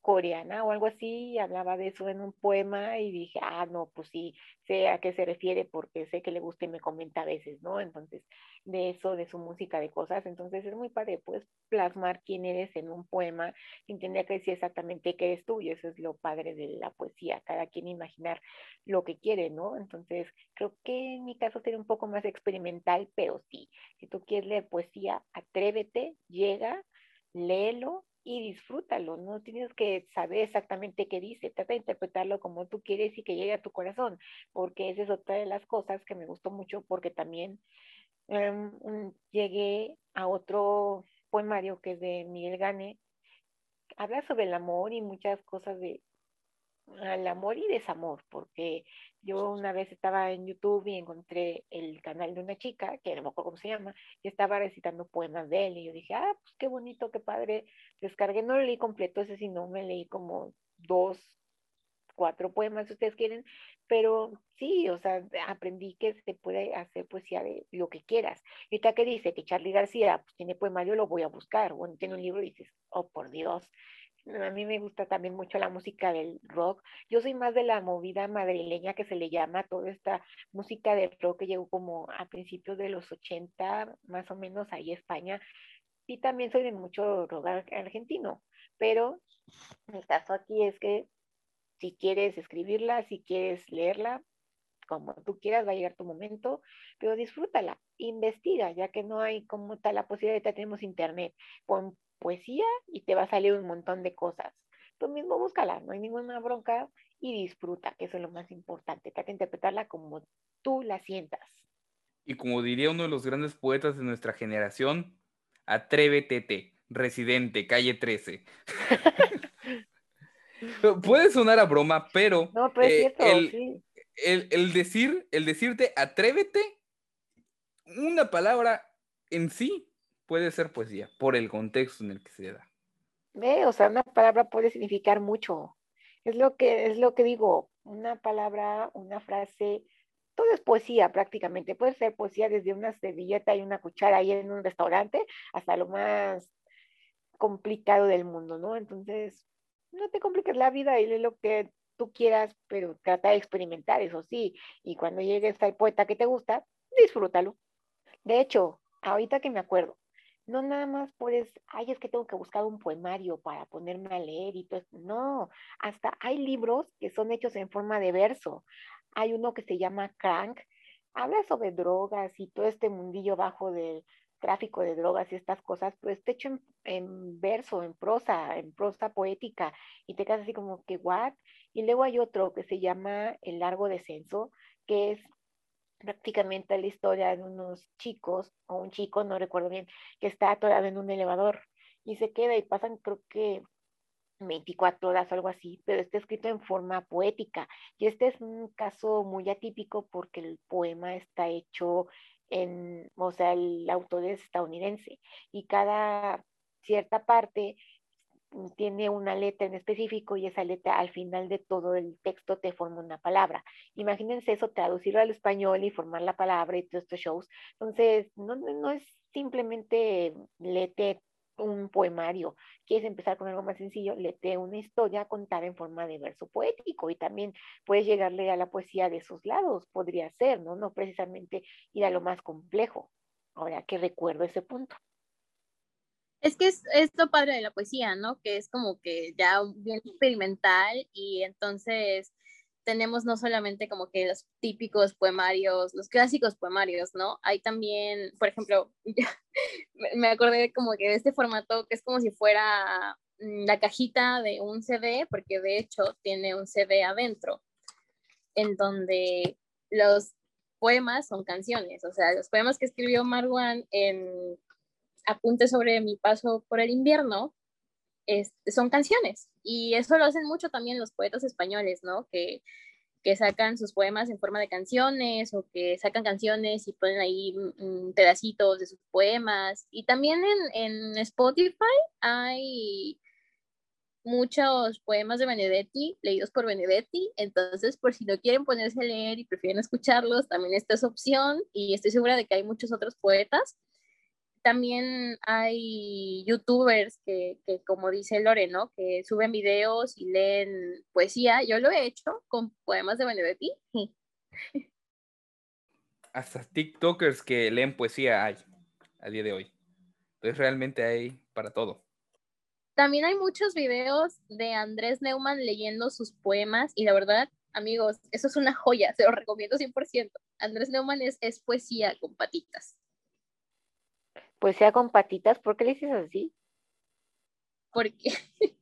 coreana o algo así, y hablaba de eso en un poema y dije, ah, no, pues sí, sé a qué se refiere porque sé que le gusta y me comenta a veces, ¿no? Entonces, de eso, de su música, de cosas, entonces es muy padre, puedes plasmar quién eres en un poema sin tener que decir exactamente qué eres tú, y eso es lo padre de la poesía, cada quien imaginar lo que quiere, ¿no? Entonces, creo que en mi caso sería un poco más experimental, pero sí, si tú quieres leer poesía, atrévete, llega, léelo y disfrútalo, no tienes que saber exactamente qué dice, trata de interpretarlo como tú quieres y que llegue a tu corazón, porque esa es otra de las cosas que me gustó mucho, porque también em, llegué a otro poemario que es de Miguel Gane, habla sobre el amor y muchas cosas de al amor y desamor, porque yo una vez estaba en YouTube y encontré el canal de una chica, que no me acuerdo cómo se llama, y estaba recitando poemas de él, y yo dije, ah, pues qué bonito, qué padre, descargué, no lo leí completo, ese sino me leí como dos, cuatro poemas, si ustedes quieren, pero sí, o sea, aprendí que se puede hacer poesía de lo que quieras. Y ahorita que dice que Charlie García pues, tiene poemario, lo voy a buscar, bueno, tiene un libro y dices, oh, por Dios, a mí me gusta también mucho la música del rock. Yo soy más de la movida madrileña que se le llama toda esta música del rock que llegó como a principios de los 80, más o menos ahí España. sí también soy de mucho rock argentino, pero el caso aquí es que si quieres escribirla, si quieres leerla, como tú quieras, va a llegar tu momento, pero disfrútala, investiga, ya que no hay como tal la posibilidad, ya tenemos internet, poesía y te va a salir un montón de cosas. Tú mismo búscala, no hay ninguna bronca y disfruta, que eso es lo más importante, trata de interpretarla como tú la sientas. Y como diría uno de los grandes poetas de nuestra generación, atrévete, residente, calle 13. Puede sonar a broma, pero, no, pero es eh, cierto, el, sí el, decir, el decirte atrévete, una palabra en sí puede ser poesía, por el contexto en el que se da. Ve, o sea, una palabra puede significar mucho. Es lo que, es lo que digo, una palabra, una frase, todo es poesía prácticamente. Puede ser poesía desde una servilleta y una cuchara ahí en un restaurante hasta lo más complicado del mundo, ¿no? Entonces, no te compliques la vida y lee lo que tú quieras, pero trata de experimentar, eso sí. Y cuando llegues al poeta que te gusta, disfrútalo. De hecho, ahorita que me acuerdo, no nada más puedes, ay, es que tengo que buscar un poemario para ponerme a leer y todo. No, hasta hay libros que son hechos en forma de verso. Hay uno que se llama Crank, habla sobre drogas y todo este mundillo bajo del tráfico de drogas y estas cosas, pues está hecho en, en verso, en prosa, en prosa poética, y te quedas así como que, ¿what? Y luego hay otro que se llama El largo descenso, que es prácticamente la historia de unos chicos, o un chico, no recuerdo bien, que está atorado en un elevador y se queda y pasan creo que 24 horas o algo así, pero está escrito en forma poética. Y este es un caso muy atípico porque el poema está hecho en, o sea, el autor es estadounidense y cada cierta parte tiene una letra en específico y esa letra al final de todo el texto te forma una palabra. Imagínense eso, traducirlo al español y formar la palabra y todos estos shows. Entonces, no, no es simplemente lete un poemario. Quieres empezar con algo más sencillo, lete una historia contada en forma de verso poético y también puedes llegarle a la poesía de esos lados, podría ser, ¿no? No precisamente ir a lo más complejo. Ahora que recuerdo ese punto. Es que es, es, lo padre de la poesía, ¿no? Que es como que ya bien experimental y entonces tenemos no solamente como que los típicos poemarios, los clásicos poemarios, ¿no? Hay también, por ejemplo, me acordé como que de este formato que es como si fuera mm, la cajita de un CD, porque de hecho tiene un CD adentro, en donde los poemas son canciones, o sea, los poemas que escribió Marwan en apunte sobre mi paso por el invierno, son canciones. Y eso lo hacen mucho también los poetas españoles, ¿no? Que, que sacan sus poemas en forma de canciones o que sacan canciones y ponen ahí mm, pedacitos de sus poemas. Y también en, en Spotify hay muchos poemas de Benedetti leídos por Benedetti, entonces por si no quieren ponerse a leer y prefieren escucharlos, también esta es opción y estoy segura de que hay muchos otros poetas también hay youtubers que, como dice Lore, ¿no? Que suben videos y leen poesía. Yo lo he hecho con poemas de Benedetti. Hasta TikTokers que leen poesía hay a día de hoy. Entonces realmente hay para todo. También hay muchos videos de Andrés Neumann leyendo sus poemas y la verdad, amigos, eso es una joya, se lo recomiendo 100%. Andrés Neumann es, es poesía con patitas poesía con patitas, ¿por qué le dices así? Porque,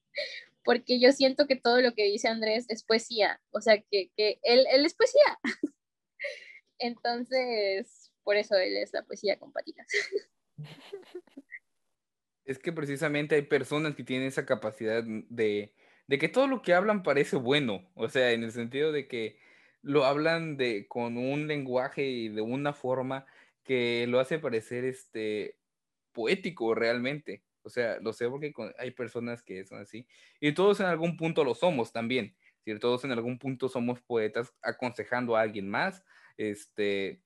porque yo siento que todo lo que dice Andrés es poesía, o sea, que, él, él es poesía. Entonces, por eso él es la poesía con patitas. Es que precisamente hay personas que tienen esa capacidad de, de que todo lo que hablan parece bueno, o sea, en el sentido de que lo hablan de, con un lenguaje y de una forma que lo hace parecer este, poético realmente. O sea, lo sé porque hay personas que son así. Y todos en algún punto lo somos también. Si todos en algún punto somos poetas aconsejando a alguien más este,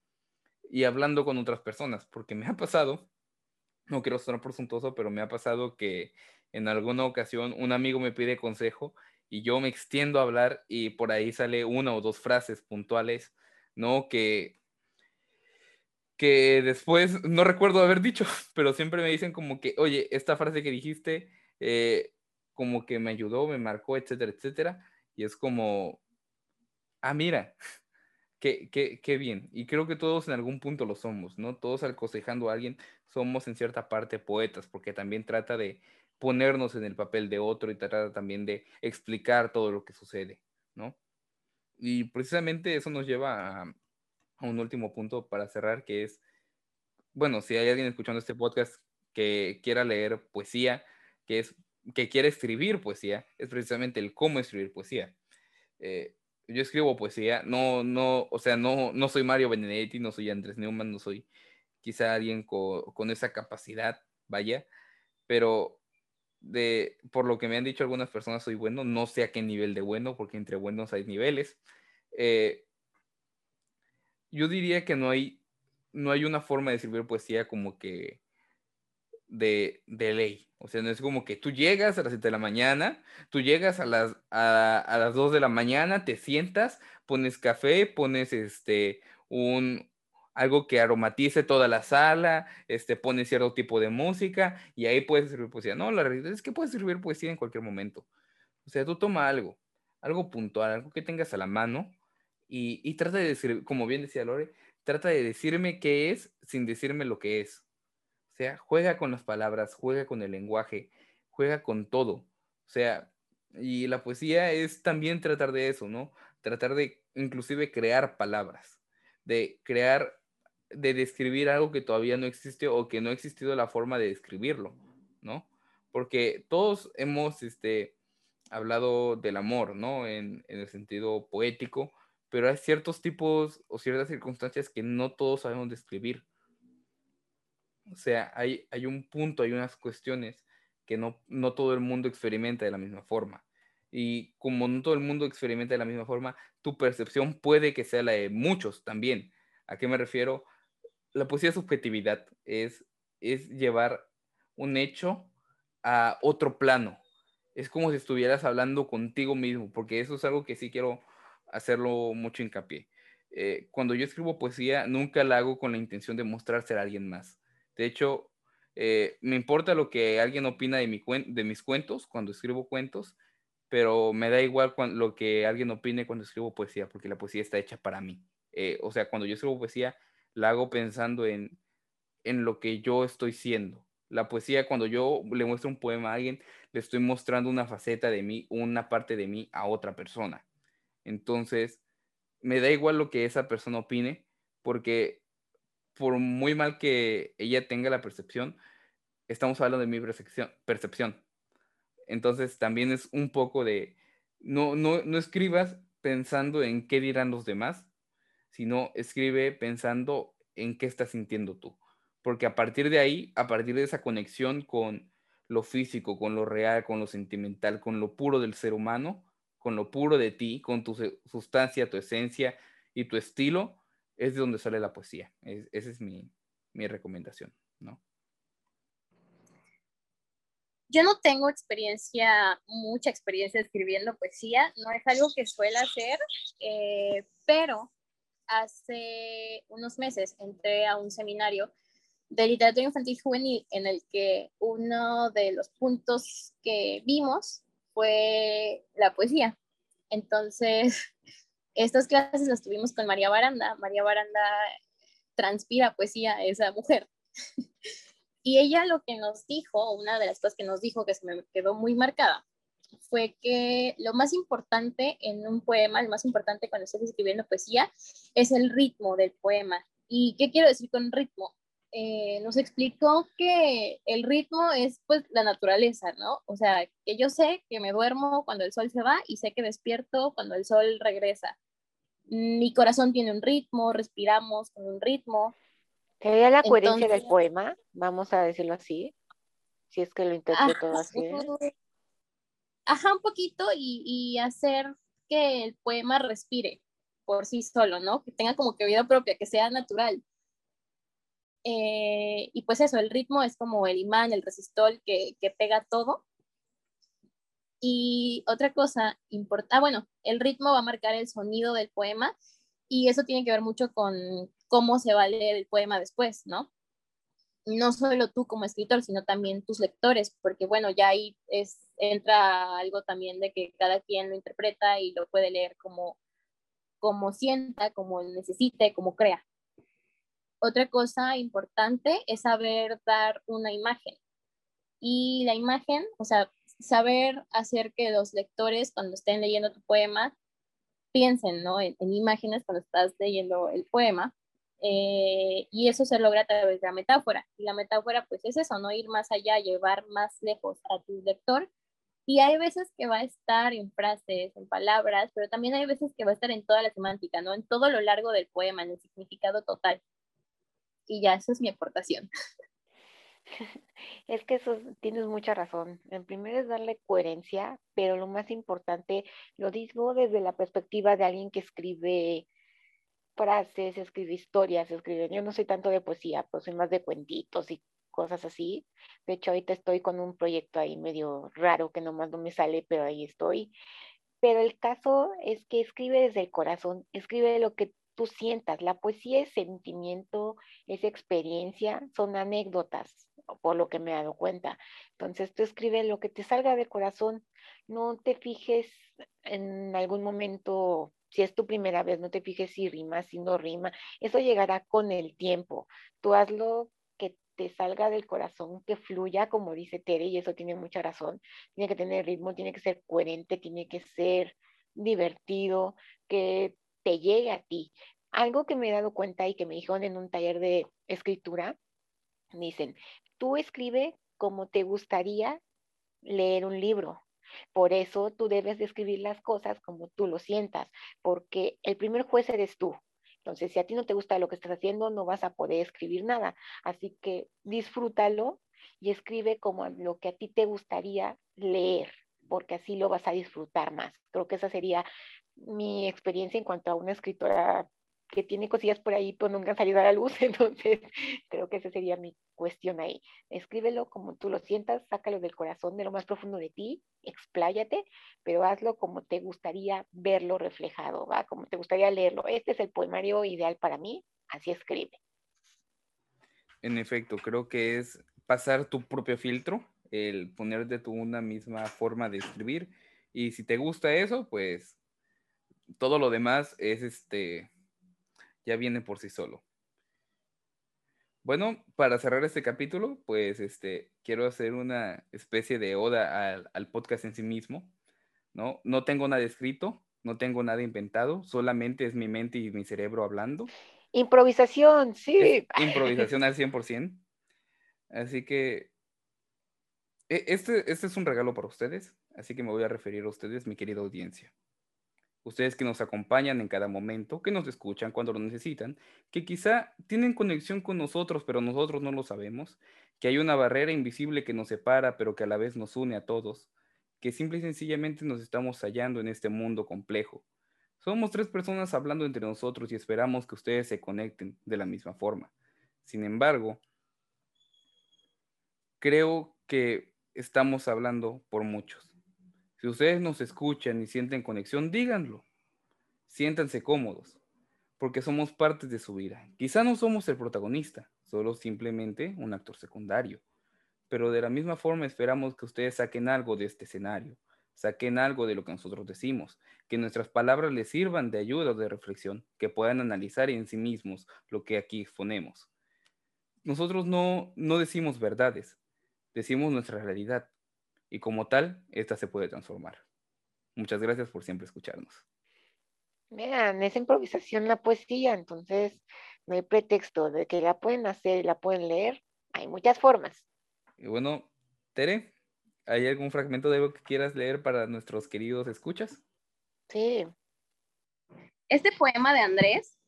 y hablando con otras personas. Porque me ha pasado, no quiero sonar presuntuoso, pero me ha pasado que en alguna ocasión un amigo me pide consejo y yo me extiendo a hablar y por ahí sale una o dos frases puntuales, ¿no? Que que después no recuerdo haber dicho, pero siempre me dicen como que, oye, esta frase que dijiste, eh, como que me ayudó, me marcó, etcétera, etcétera. Y es como, ah, mira, qué, qué, qué bien. Y creo que todos en algún punto lo somos, ¿no? Todos aconsejando a alguien somos en cierta parte poetas, porque también trata de ponernos en el papel de otro y trata también de explicar todo lo que sucede, ¿no? Y precisamente eso nos lleva a, un último punto para cerrar, que es, bueno, si hay alguien escuchando este podcast que quiera leer poesía, que es que quiere escribir poesía, es precisamente el cómo escribir poesía. Eh, yo escribo poesía, no, no, o sea, no, no soy Mario Benedetti, no soy Andrés Neumann, no soy quizá alguien con, esa capacidad, vaya, pero de, por lo que me han dicho algunas personas soy bueno, no sé a qué nivel de bueno, porque entre buenos hay niveles. Eh, yo diría que no hay, no hay una forma de escribir poesía como que de, de, ley. O sea, no es como que tú llegas a las 7 de la mañana, tú llegas a las, a, a las 2 de la mañana, te sientas, pones café, pones este, un, algo que aromatice toda la sala, este, pones cierto tipo de música y ahí puedes escribir poesía. No, la realidad es que puedes escribir poesía en cualquier momento. O sea, tú toma algo, algo puntual, algo que tengas a la mano y, y trata de decir, como bien decía Lore, trata de decirme qué es sin decirme lo que es. O sea, juega con las palabras, juega con el lenguaje, juega con todo. O sea, y la poesía es también tratar de eso, ¿no? Tratar de inclusive crear palabras, de crear, de describir algo que todavía no existe o que no ha existido la forma de describirlo, ¿no? Porque todos hemos este, hablado del amor, ¿no? En, en el sentido poético, pero hay ciertos tipos o ciertas circunstancias que no todos sabemos describir. O sea, hay, hay un punto, hay unas cuestiones que no, no todo el mundo experimenta de la misma forma. Y como no todo el mundo experimenta de la misma forma, tu percepción puede que sea la de muchos también. ¿A qué me refiero? La poesía es subjetividad, es, es llevar un hecho a otro plano. Es como si estuvieras hablando contigo mismo, porque eso es algo que sí quiero hacerlo mucho hincapié. Eh, cuando yo escribo poesía, nunca la hago con la intención de mostrar a alguien más. De hecho, eh, me importa lo que alguien opina de, mi de mis cuentos cuando escribo cuentos, pero me da igual lo que alguien opine cuando escribo poesía, porque la poesía está hecha para mí. Eh, o sea, cuando yo escribo poesía, la hago pensando en, en lo que yo estoy siendo. La poesía, cuando yo le muestro un poema a alguien, le estoy mostrando una faceta de mí, una parte de mí a otra persona. Entonces, me da igual lo que esa persona opine, porque por muy mal que ella tenga la percepción, estamos hablando de mi percepción. Entonces también es un poco de, no, no, no escribas pensando en qué dirán los demás, sino escribe pensando en qué estás sintiendo tú. Porque a partir de ahí, a partir de esa conexión con lo físico, con lo real, con lo sentimental, con lo puro del ser humano, con lo puro de ti, con tu sustancia, tu esencia y tu estilo, es de donde sale la poesía. esa es mi, recomendación, ¿no? Yo no tengo experiencia, mucha experiencia escribiendo poesía, no es algo que suele hacer, eh, pero hace unos meses entré a un seminario de literatura infantil juvenil en el que uno de los puntos que vimos fue la poesía. Entonces, estas clases las tuvimos con María Baranda. María Baranda transpira poesía esa mujer. y ella lo que nos dijo, una de las cosas que nos dijo que se me quedó muy marcada, fue que lo más importante en un poema, lo más importante cuando estás escribiendo poesía, es el ritmo del poema. ¿Y qué quiero decir con ritmo? Eh, nos explicó que el ritmo es pues la naturaleza, ¿no? O sea, que yo sé que me duermo cuando el sol se va y sé que despierto cuando el sol regresa. Mi corazón tiene un ritmo, respiramos con un ritmo. Sería la coherencia del poema, vamos a decirlo así, si es que lo interpreto así. Ajá, un poquito y, y hacer que el poema respire por sí solo, ¿no? Que tenga como que vida propia, que sea natural. Eh, y pues eso, el ritmo es como el imán, el resistor que, que pega todo. Y otra cosa importante, ah, bueno, el ritmo va a marcar el sonido del poema y eso tiene que ver mucho con, cómo se va a leer el poema después, ¿no? No solo tú como escritor, sino también tus lectores, porque bueno, ya ahí es, entra algo también de que cada quien lo interpreta y lo puede leer como, como sienta, como necesite, como crea. Otra cosa importante es saber dar una imagen. Y la imagen, o sea, saber hacer que los lectores cuando estén leyendo tu poema piensen ¿no? en, imágenes cuando estás leyendo el poema. Eh, y eso se logra a través de la metáfora. Y la metáfora, pues es eso, no ir más allá, llevar más lejos a tu lector. Y hay veces que va a estar en frases, en palabras, pero también hay veces que va a estar en toda la semántica, ¿no? En todo lo largo del poema, en el significado total. Y ya, eso es mi aportación. Es que eso tienes mucha razón. En primer es darle coherencia, pero lo más importante, lo digo desde la perspectiva de alguien que escribe frases, escribe historias, escribe. Yo no soy tanto de poesía, pues soy más de cuentitos y cosas así. De hecho, ahorita estoy con un proyecto ahí medio raro que nomás no me sale, pero ahí estoy. Pero el caso es que escribe desde el corazón, escribe lo que tú sientas. La poesía es sentimiento, es experiencia, son anécdotas, por lo que me he dado cuenta. Entonces tú escribes lo que te salga de corazón, no te fijes en algún momento, si es tu primera vez, no te fijes si rima, si no rima, eso llegará con el tiempo. Tú hazlo que te salga del corazón, que fluya, como dice Tere, y eso tiene mucha razón. Tiene que tener ritmo, tiene que ser coherente, tiene que ser divertido, que te llegue a ti. Algo que me he dado cuenta y que me dijeron en un taller de escritura, dicen, tú escribe como te gustaría leer un libro. Por eso tú debes de escribir las cosas como tú lo sientas, porque el primer juez eres tú. Entonces, si a ti no te gusta lo que estás haciendo, no vas a poder escribir nada. Así que disfrútalo y escribe como lo que a ti te gustaría leer, porque así lo vas a disfrutar más. Creo que esa sería mi experiencia en cuanto a una escritora que tiene cosillas por ahí, pero nunca han salido a la luz, entonces creo que esa sería mi cuestión ahí. Escríbelo como tú lo sientas, sácalo del corazón, de lo más profundo de ti, expláyate, pero hazlo como te gustaría verlo reflejado, ¿va? Como te gustaría leerlo. Este es el poemario ideal para mí, así escribe. En efecto, creo que es pasar tu propio filtro, el ponerte tú una misma forma de escribir, y si te gusta eso, pues todo lo demás es este, ya viene por sí solo. Bueno, para cerrar este capítulo, pues este, quiero hacer una especie de oda al, podcast en sí mismo, ¿no? No tengo nada escrito, no tengo nada inventado, solamente es mi mente y mi cerebro hablando. Improvisación, sí. improvisación al 100%. Así que e, este, este es un regalo para ustedes, así que me voy a referir a ustedes, mi querida audiencia ustedes que nos acompañan en cada momento, que nos escuchan cuando lo necesitan, que quizá tienen conexión con nosotros, pero nosotros no lo sabemos, que hay una barrera invisible que nos separa, pero que a la vez nos une a todos, que simple y sencillamente nos estamos hallando en este mundo complejo. Somos tres personas hablando entre nosotros y esperamos que ustedes se conecten de la misma forma. Sin embargo, creo que estamos hablando por muchos. Si ustedes nos escuchan y sienten conexión, díganlo. Siéntanse cómodos, porque somos partes de su vida. Quizá no somos el protagonista, solo simplemente un actor secundario. Pero de la misma forma esperamos que ustedes saquen algo de este escenario, saquen algo de lo que nosotros decimos, que nuestras palabras les sirvan de ayuda o de reflexión, que puedan analizar en sí mismos lo que aquí exponemos. Nosotros no, no decimos verdades, decimos nuestra realidad y como tal, esta se puede transformar. Muchas gracias por siempre escucharnos. Vean, es improvisación la poesía, entonces no hay pretexto de que la pueden hacer y la pueden leer. Hay muchas formas. Y bueno, Tere, ¿hay algún fragmento de algo que quieras leer para nuestros queridos escuchas? Sí. Este poema de Andrés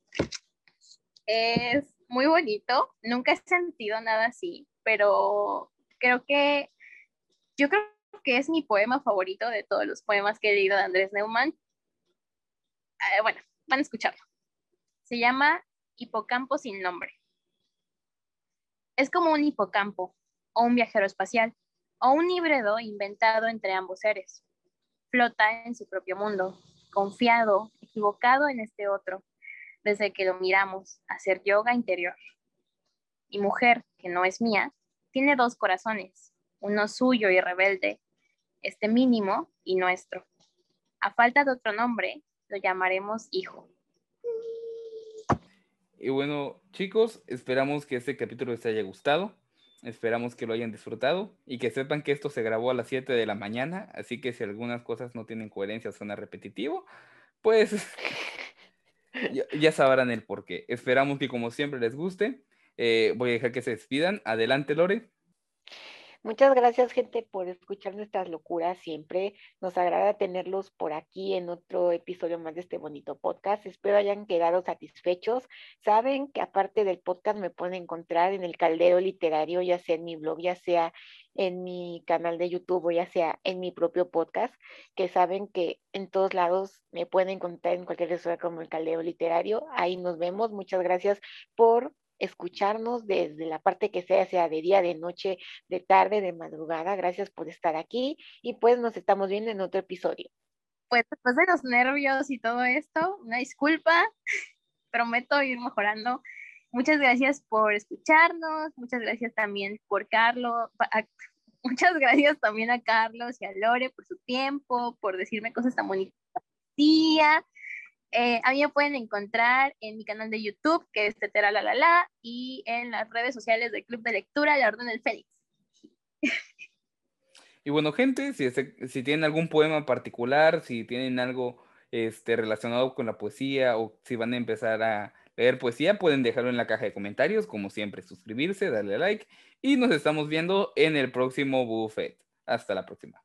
es muy bonito. Nunca he sentido nada así, pero creo que yo creo que es mi poema favorito de todos los poemas que he leído de Andrés Neumann. Eh, bueno, van a escucharlo. Se llama Hipocampo sin nombre. Es como un hipocampo, o un viajero espacial, o un híbrido inventado entre ambos seres. Flota en su propio mundo, confiado, equivocado en este otro. desde que lo miramos hacer yoga interior. Mi mujer, que no es mía, tiene dos corazones, uno suyo y rebelde, este mínimo y nuestro. A falta de otro nombre, lo llamaremos hijo. Y bueno, chicos, esperamos que este capítulo les haya gustado. Esperamos que lo hayan disfrutado y que sepan que esto se grabó a las 7 de la mañana, así que si algunas cosas no tienen coherencia o suena repetitivo, pues ya, sabrán el por qué. Esperamos que como siempre les guste. Eh, voy a dejar que se despidan. Adelante, Lore. Muchas gracias, gente, por escuchar nuestras locuras siempre. Nos agrada tenerlos por aquí en otro episodio más de este bonito podcast. Espero hayan quedado satisfechos. Saben que aparte del podcast me pueden encontrar en el caldero literario, ya sea en mi blog, ya sea en mi canal de YouTube o ya sea en mi propio podcast, que saben que en todos lados me pueden encontrar en cualquier red como el caldero literario. Ahí nos vemos. Muchas gracias por escucharnos desde la parte que sea, sea de día, de noche, de tarde, de madrugada. Gracias por estar aquí y pues nos estamos viendo en otro episodio. Pues después de los nervios y todo esto, una disculpa, prometo ir mejorando. Muchas gracias por escucharnos, muchas gracias también por Carlos, muchas gracias también a Carlos y a Lore por su tiempo, por decirme cosas tan bonitas. Eh, a mí me pueden encontrar en mi canal de YouTube, que es Tetera La La La, y en las redes sociales del Club de Lectura, La Orden del Félix. Y bueno, gente, si, si tienen algún poema particular, si tienen algo este, relacionado con la poesía o si van a empezar a leer poesía, pueden dejarlo en la caja de comentarios, como siempre, suscribirse, darle like y nos estamos viendo en el próximo buffet. Hasta la próxima.